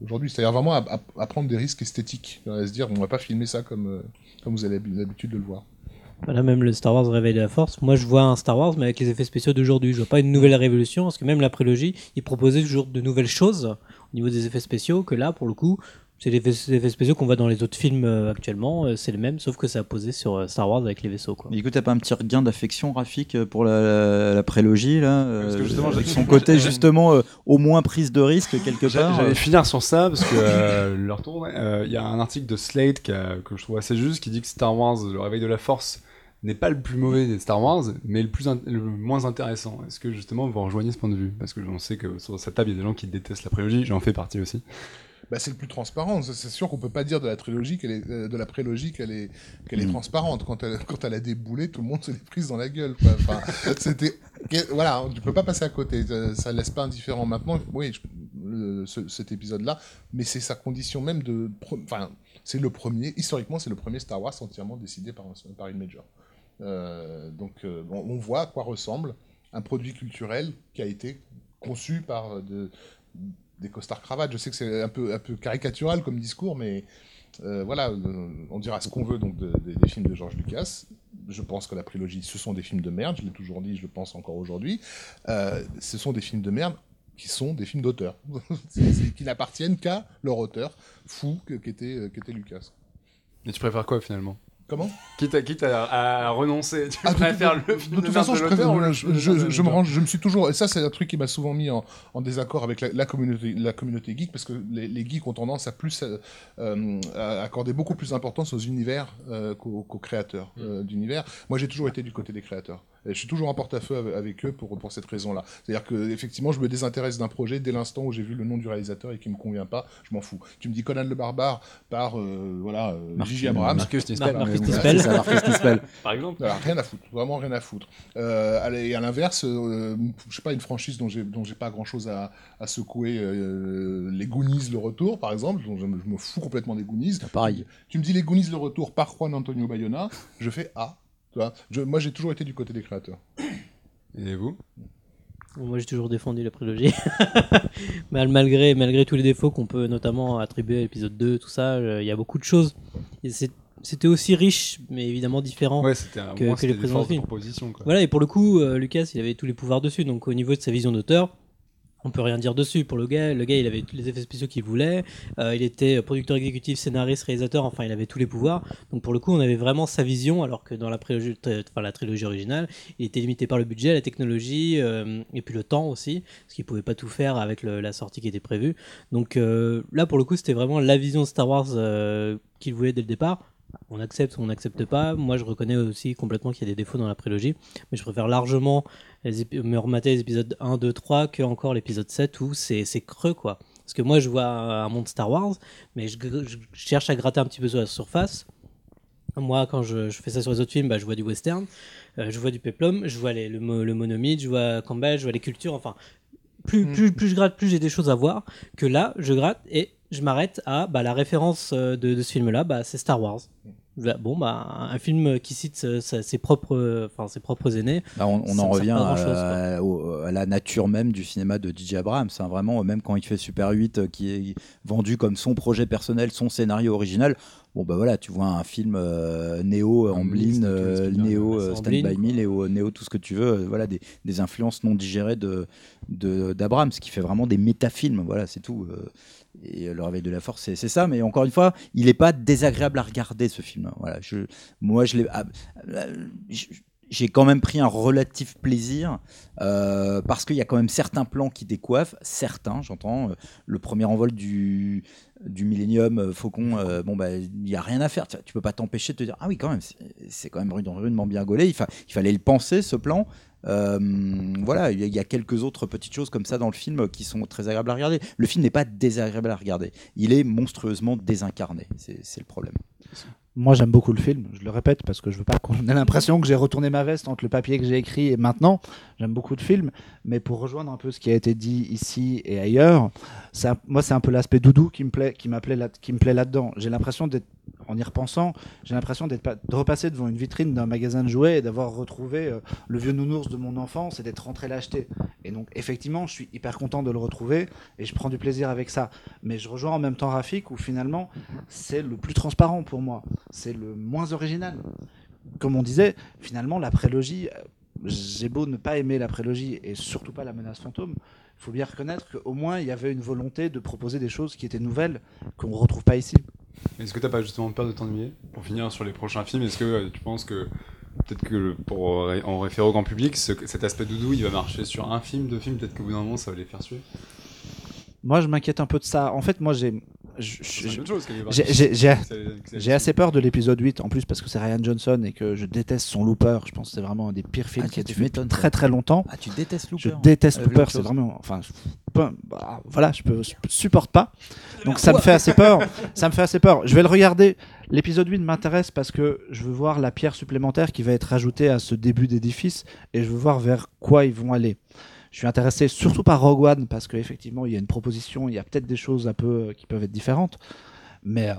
aujourd'hui. C'est-à-dire vraiment à, à- à prendre des risques esthétiques, à se dire on va pas filmer ça comme comme vous avez l'habitude de le voir. Voilà, même le Star Wars Réveil de la Force. Moi, je vois un Star Wars, mais avec les effets spéciaux d'aujourd'hui. Je vois pas une nouvelle révolution, parce que même la prélogie, ils proposaient toujours de nouvelles choses au niveau des effets spéciaux, que là, pour le coup, c'est les effets, les effets spéciaux qu'on voit dans les autres films euh, actuellement, euh, c'est le même, sauf que ça a posé sur euh, Star Wars avec les vaisseaux. Quoi. Mais écoute, t'as pas un petit regain d'affection, Rafik, euh, pour la, la, la prélogie, là Parce que justement, son côté, justement, euh, au moins prise de risque, quelque part. J'allais finir sur ça parce que euh, leur tour, euh, il y a un article de Slate qui a- que je trouve assez juste qui dit que Star Wars, le réveil de la Force, n'est pas le plus mauvais des Star Wars, mais le plus in- le moins intéressant. Est-ce que justement vous rejoignez ce point de vue? Parce que on sait que sur cette table il y a des gens qui détestent la prélogie, j'en fais partie aussi. Bah, c'est le plus transparent. C'est sûr qu'on peut pas dire de la trilogie qu'elle est euh, de la prélogie qu'elle est qu'elle est Mm. transparente. Quand elle quand elle a déboulé, tout le monde se l'est prise dans la gueule. quoi. Enfin, c'était voilà, tu peux pas passer à côté. Ça, ça laisse pas indifférent. Maintenant, oui, je- le- ce- cet épisode-là, mais c'est sa condition même de. Enfin, c'est le premier. Historiquement, c'est le premier Star Wars entièrement décidé par par une major. Euh, donc, euh, on, voit à quoi ressemble un produit culturel qui a été conçu par euh, de, des costards cravates. Je sais que c'est un peu, un peu caricatural comme discours, mais voilà, on dira ce qu'on veut donc de- de- des films de George Lucas. Je pense que la prélogie, ce sont des films de merde. Je l'ai toujours dit, je le pense encore aujourd'hui. Ce sont des films de merde qui sont des films d'auteur, qui n'appartiennent qu'à leur auteur fou qu'était qu'était Lucas. Mais tu préfères quoi finalement? Comment Quitte à, quitte à, à renoncer, tu Ah, préfères de- le film de toute façon, je, le je, me range, je me suis toujours, et ça c'est un truc qui m'a souvent mis en, en désaccord avec la, la communauté, la communauté geek, parce que les, les geeks ont tendance à plus euh, euh, à accorder beaucoup plus d'importance aux univers euh, qu'aux créateurs euh, d'univers. Moi, j'ai toujours été du côté des créateurs. Et je suis toujours en porte-à-feu avec, eux pour, pour cette raison-là. C'est-à-dire que effectivement, je me désintéresse d'un projet dès l'instant où j'ai vu le nom du réalisateur et qui me convient pas, je m'en fous. Tu me dis Conan le barbare par euh, voilà euh, Marcus- J.J. Abrams. Marcus Nispel, Mar- Marcus Nispel. par exemple. Voilà, rien à foutre, vraiment rien à foutre. Euh, allez, et à l'inverse, euh, je sais pas, une franchise dont j'ai dont j'ai pas grand chose à, à secouer, euh, les Goonies le retour, par exemple, dont je, me- je me fous complètement des Goonies. Pareil. Tu me dis les Goonies le retour par Juan Antonio Bayona, je fais ah. Tu vois, je, moi j'ai toujours été du côté des créateurs. Et vous? Moi, j'ai toujours défendu la prélogie. Mal- malgré, malgré tous les défauts qu'on peut notamment attribuer à l'épisode 2, tout ça, euh, il y a beaucoup de choses. Et c'est- C'était aussi riche, mais évidemment différent. Ouais, c'était un que- moins, que c'était les films. quoi. Voilà, et pour le coup, euh, Lucas, il avait tous les pouvoirs dessus. Donc, au niveau de sa vision d'auteur, on peut rien dire dessus. Pour le gars, le gars, il avait tous les effets spéciaux qu'il voulait. Euh, il était producteur exécutif, scénariste, réalisateur. Enfin, il avait tous les pouvoirs. Donc, pour le coup, on avait vraiment sa vision, alors que dans la, enfin, la trilogie originale, il était limité par le budget, la technologie euh, et puis le temps aussi, parce qu'il pouvait pas tout faire avec la sortie qui était prévue. Donc, euh, là, pour le coup, c'était vraiment la vision de Star Wars qu'il voulait dès le départ. on accepte ou on n'accepte pas. Moi, je reconnais aussi complètement qu'il y a des défauts dans la prélogie, mais je préfère largement les me remater les épisodes 1, 2, 3 que encore l'épisode 7 où c'est c'est creux, quoi. Parce que moi, je vois un monde Star Wars, mais je, je cherche à gratter un petit peu sur la surface. Moi, quand je, je fais ça sur les autres films, bah, je vois du western, euh, je vois du peplum, je vois les- le, le monomythe, je vois Campbell, je vois les cultures, enfin. Plus, Mm. plus, plus je gratte, plus j'ai des choses à voir. Que là, je gratte et je m'arrête à bah, la référence euh, de, de ce film-là, bah, c'est Star Wars. Bah, Bon, bah, un film qui cite euh, sa- ses, propres, euh, enfin, ses propres aînés. Bah, on, en revient à au- la nature même du cinéma de DJ Abrams. hein. Vraiment, même quand il fait Super 8, euh, qui est vendu comme son projet personnel, son scénario original, bon bah voilà, tu vois un film euh, Néo, Un Amblin, euh, Néo, euh, c'est Stand By. Me, Néo, Néo, tout ce que tu veux, euh, voilà, des, des influences non digérées de de- d'Abrams, qui fait vraiment des métafilms, voilà, c'est tout. Et euh, le réveil de la force, c'est ça. Mais encore une fois, il n'est pas désagréable à regarder ce film. Voilà, moi, ah, euh, j'ai quand même pris un relatif plaisir euh, parce qu'il y a quand même certains plans qui décoiffent, certains, j'entends. le premier envol du, du Millennium Faucon, bon, bah, il n'y a rien à faire. Tu, tu peux pas t'empêcher de te dire, ah oui, quand même, c'est- quand même rudement, bien gaulé. Il fallait le penser, ce plan. Euh, voilà, il y, a- quelques autres petites choses comme ça dans le film qui sont très agréables à regarder. Le film n'est pas désagréable à regarder, il est monstrueusement désincarné. C'est le problème. Moi, j'aime beaucoup le film. Je le répète parce que je veux pas qu'on ait l'impression que j'ai retourné ma veste entre le papier que j'ai écrit et maintenant. J'aime beaucoup le film, mais pour rejoindre un peu ce qui a été dit ici et ailleurs, moi, c'est un peu l'aspect doudou qui me plaît, qui m'appelait qui me plaît là-dedans. J'ai l'impression d'être, en y repensant, j'ai l'impression d'être de repasser devant une vitrine d'un magasin de jouets et d'avoir retrouvé euh, le vieux nounours de mon enfance et d'être rentré l'acheter. Et donc, effectivement, je suis hyper content de le retrouver et je prends du plaisir avec ça. Mais je rejoins en même temps Rafik où finalement, c'est le plus transparent pour moi. C'est le moins original. Comme on disait, finalement, la prélogie, euh, j'ai beau ne pas aimer la prélogie et surtout pas la menace fantôme, il faut bien reconnaître qu'au moins il y avait une volonté de proposer des choses qui étaient nouvelles, qu'on ne retrouve pas ici. Est-ce que t'as pas justement peur de t'ennuyer Pour finir sur les prochains films, est-ce que euh, tu penses que peut-être que pour euh, en référer au grand public, ce- cet aspect doudou, il va marcher sur un film, deux films, peut-être qu'au bout d'un moment, ça va les faire suivre Moi, je m'inquiète un peu de ça. En fait, moi, j'ai. J'ai- assez peur de l'épisode 8 en plus parce que c'est Ryan Johnson et que je déteste son Looper. Je pense que c'est vraiment un des pires films Ah, qui a été fait m'étonnes, depuis très très longtemps. Ah, tu détestes Je Looper déteste Avec Looper, c'est vraiment. Enfin, bah, voilà, je peux, je supporte pas. Donc ça me fait assez peur. Ça me fait assez peur. Je vais le regarder. L'épisode 8 m'intéresse parce que je veux voir la pierre supplémentaire qui va être ajoutée à ce début d'édifice et je veux voir vers quoi ils vont aller. Je suis intéressé surtout par Rogue One parce qu'effectivement il y a une proposition, il y a peut-être des choses un peu euh, qui peuvent être différentes. Mais euh,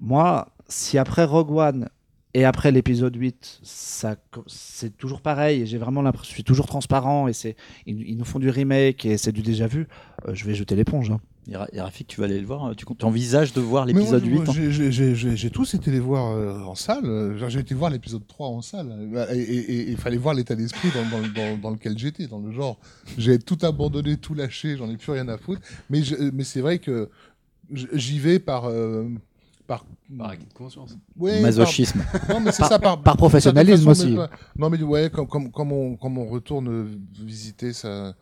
moi, si après Rogue One et après l'épisode 8, ça, co- c'est toujours pareil. J'ai vraiment l'impression, je suis toujours transparent et ils nous font du remake et c'est du déjà vu. euh, je vais jeter l'éponge. hein. Et Rafik, tu vas aller le voir Tu tu envisages de voir l'épisode moi, 8 hein j'ai- tous été les voir euh, en salle. J'ai été voir l'épisode 3 en salle. Euh, Et il fallait voir l'état d'esprit dans, dans, dans, dans lequel j'étais, dans le genre. J'ai tout abandonné, tout lâché, j'en ai plus rien à foutre. Mais, je- mais c'est vrai que j'y vais par. euh, par Par acquis de conscience. ouais, Masochisme. par- non, mais c'est ça, par, par professionnalisme aussi. mais- Non, mais ouais, comme, comme, comme, on, comme on retourne visiter sa,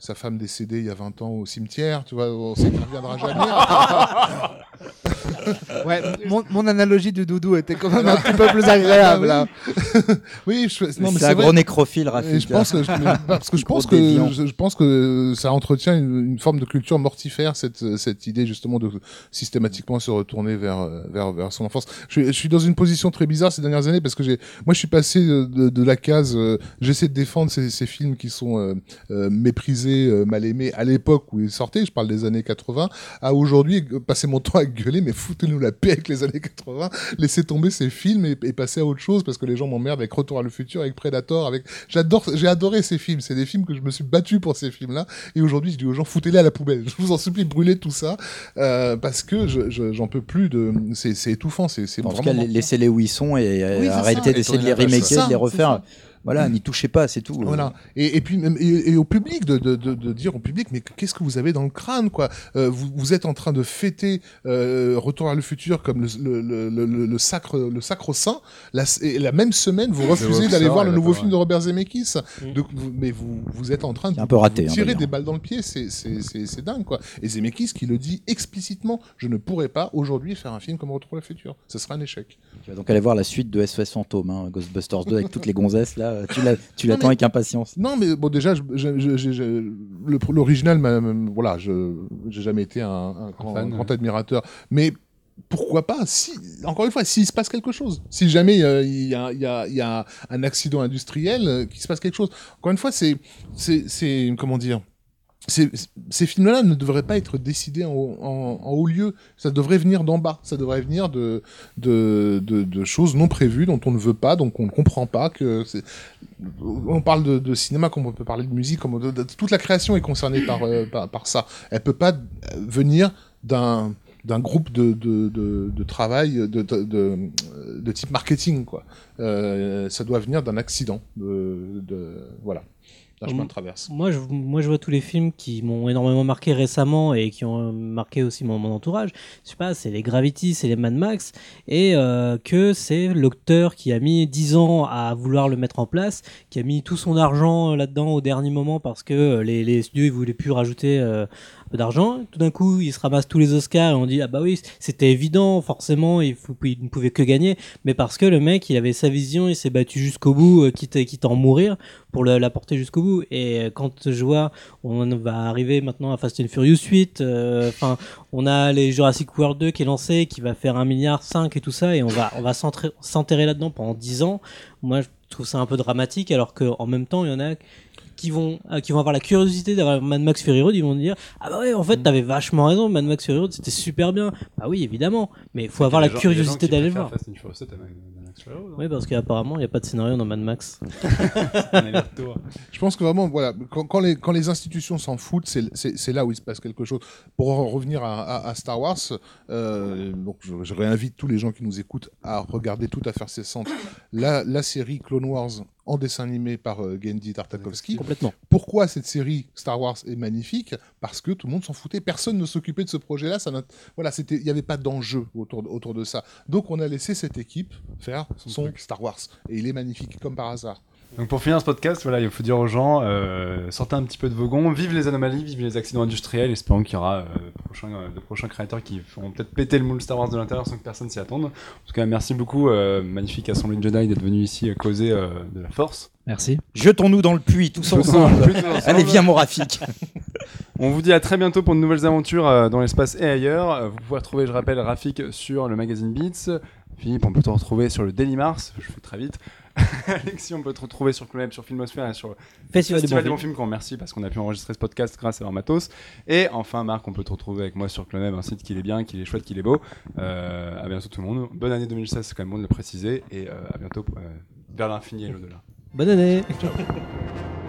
sa femme décédée il y a 20 ans au cimetière, tu vois, on sait qu'il ne reviendra jamais. Ouais, mon, mon analogie du doudou était quand même un petit peu plus agréable. hein. oui, je, non, mais c'est un vrai. gros nécrophile, Et Rafik. je pense que je, mais parce que je pense que je, je pense que ça entretient une, une forme de culture mortifère cette cette idée justement de systématiquement se retourner vers vers vers son enfance. Je, je suis dans une position très bizarre ces dernières années parce que j'ai moi je suis passé de, de, de la case euh, j'essaie de défendre ces, ces films qui sont euh, euh, méprisés, euh, mal aimés à l'époque où ils sortaient, je parle des années 80, à aujourd'hui euh, passer mon temps à gueuler mais foutez-nous la paix avec les années 80, laissez tomber ces films et, et passer à autre chose parce que les gens m'emmerdent avec Retour à le futur, avec Predator, avec j'adore j'ai adoré ces films, c'est des films que je me suis battu pour ces films-là. Et aujourd'hui je dis aux gens foutez-les à la poubelle. Je vous en supplie brûlez tout ça euh, parce que je je- j'en peux plus de c'est c'est étuffant, c'est c'est En tout vraiment cas, laissez-les où ils sont et euh, Oui, arrêtez d'essayer de les remaker, de les refaire. Voilà, n'y touchez pas, c'est tout. Voilà. Et, et puis même et, et au public de, de, de, de dire au public, mais qu'est-ce que vous avez dans le crâne, quoi? Euh, vous, vous êtes en train de fêter euh, Retour à le futur comme le, le, le, le, le sacre le sacre saint. La, et la même semaine, vous refusez d'aller voir le nouveau film de Robert Zemeckis. Mm. Vous- mais vous, vous êtes en train de C'est un peu raté, vous hein, tirer des balles dans le pied. C'est c'est c'est c'est dingue, quoi. Et Zemeckis qui le dit explicitement, je ne pourrais pas aujourd'hui faire un film comme Retour à le futur. Ce serait un échec. Tu vas donc aller voir la suite de SOS Fantôme, hein, Ghostbusters 2 avec toutes les gonzesses là. Tu l'attends avec impatience. Non, mais bon, déjà, je, je- je- je- je- le- l'original, voilà, je j'ai jamais été un, un grand, fan, un grand ouais. admirateur, mais pourquoi pas si encore une fois s'il se passe quelque chose si jamais euh, il y, a, il y, a, il y a un accident industriel euh, qu'il se passe quelque chose encore une fois c'est c'est c'est comment dire ces, films-là ne devraient pas être décidés en, haut lieu. Ça devrait venir d'en bas. Ça devrait venir de, choses non prévues, dont on ne veut pas, donc on ne comprend pas. On parle de, cinéma, comme on peut parler de musique, toute la création est concernée par, euh, par, ça. Elle peut pas euh, venir d'un groupe de, travail de, type marketing. Euh, ça doit venir d'un accident de, de voilà d'un chemin de traverse. Moi je, moi, je vois tous les films qui m'ont énormément marqué récemment et qui ont marqué aussi mon, mon entourage. Je sais pas, c'est les Gravity, c'est les Mad Max, et euh, que c'est l'auteur qui a mis 10 ans à vouloir le mettre en place, qui a mis tout son argent là-dedans au dernier moment parce que euh, les, les studios ils voulaient plus rajouter euh, d'argent. Tout d'un coup, il se ramasse tous les Oscars et on dit ah bah oui, c'était évident, forcément, il, ne pouvait que gagner, mais parce que le mec, il avait sa vision, il s'est battu jusqu'au bout, euh, quitte, à en mourir pour la porter jusqu'au bout. Et euh, quand je vois, on va arriver maintenant à Fast and Furious 8, euh, enfin, on a les Jurassic World 2 qui est lancé, qui va faire 1 milliard 5 et tout ça, et on va, on va s'enterrer là-dedans pendant 10 ans. Moi, je trouve ça un peu dramatique, alors qu'en même temps, il y en a qui vont, euh, qui vont avoir la curiosité d'avoir Mad Max Fury Road, ils vont dire Ah bah ouais, en fait, t'avais vachement raison, Mad Max Fury Road, c'était super bien. Bah oui, évidemment, mais il faut avoir la curiosité d'aller le voir. Fast and Furious 7 à Mad Max Fury Road, hein. Oui, parce qu'apparemment, il n'y a pas de scénario dans Mad Max. Je pense que vraiment, voilà, quand, quand les, quand les institutions s'en foutent, c'est- là où il se passe quelque chose. Pour en revenir à, à- à Star Wars, euh, donc je, je réinvite tous les gens qui nous écoutent à regarder tout à faire cessante la, la série Clone Wars en dessin animé par euh, Genndy Tartakovsky. Complètement. Pourquoi cette série Star Wars est magnifique? Parce que tout le monde s'en foutait, personne ne s'occupait de ce projet-là. Ça voilà, c'était, il n'y avait pas d'enjeu autour de, autour de ça. Donc on a laissé cette équipe faire son, Star Wars et il est magnifique comme par hasard. Donc pour finir ce podcast, voilà, il faut dire aux gens, euh, sortez un petit peu de vos gonds, vive les anomalies, vive les accidents industriels, espérons qu'il y aura euh, de, prochains, euh, de prochains créateurs qui feront peut-être péter le moule Star Wars de l'intérieur sans que personne s'y attende. En tout cas, merci beaucoup, euh, magnifique Assemblée de Jedi d'être venu ici euh, causer euh, de la force. Merci. Jetons-nous dans le puits tous ensemble. ensemble, tous ensemble. Allez, viens mon Rafik. On vous dit à très bientôt pour de nouvelles aventures euh, dans l'espace et ailleurs. Vous pouvez retrouver, je rappelle, Rafik sur le magazine Beats. Philippe, on peut te retrouver sur le Daily Mars, je fais très vite. Alexis, on peut te retrouver sur Cloneb, sur Filmosphère et sur Festival, Festival des bons films qu'on remercie parce qu'on a pu enregistrer ce podcast grâce à leur matos. Et enfin, Marc, on peut te retrouver avec moi sur Cloneb, un site qui est bien, qui est chouette, qui est beau. Euh, à bientôt tout le monde. Bonne année 2016, c'est quand même bon de le préciser. Et euh, à bientôt euh, vers l'infini et l'au-delà. Bonne année Ciao.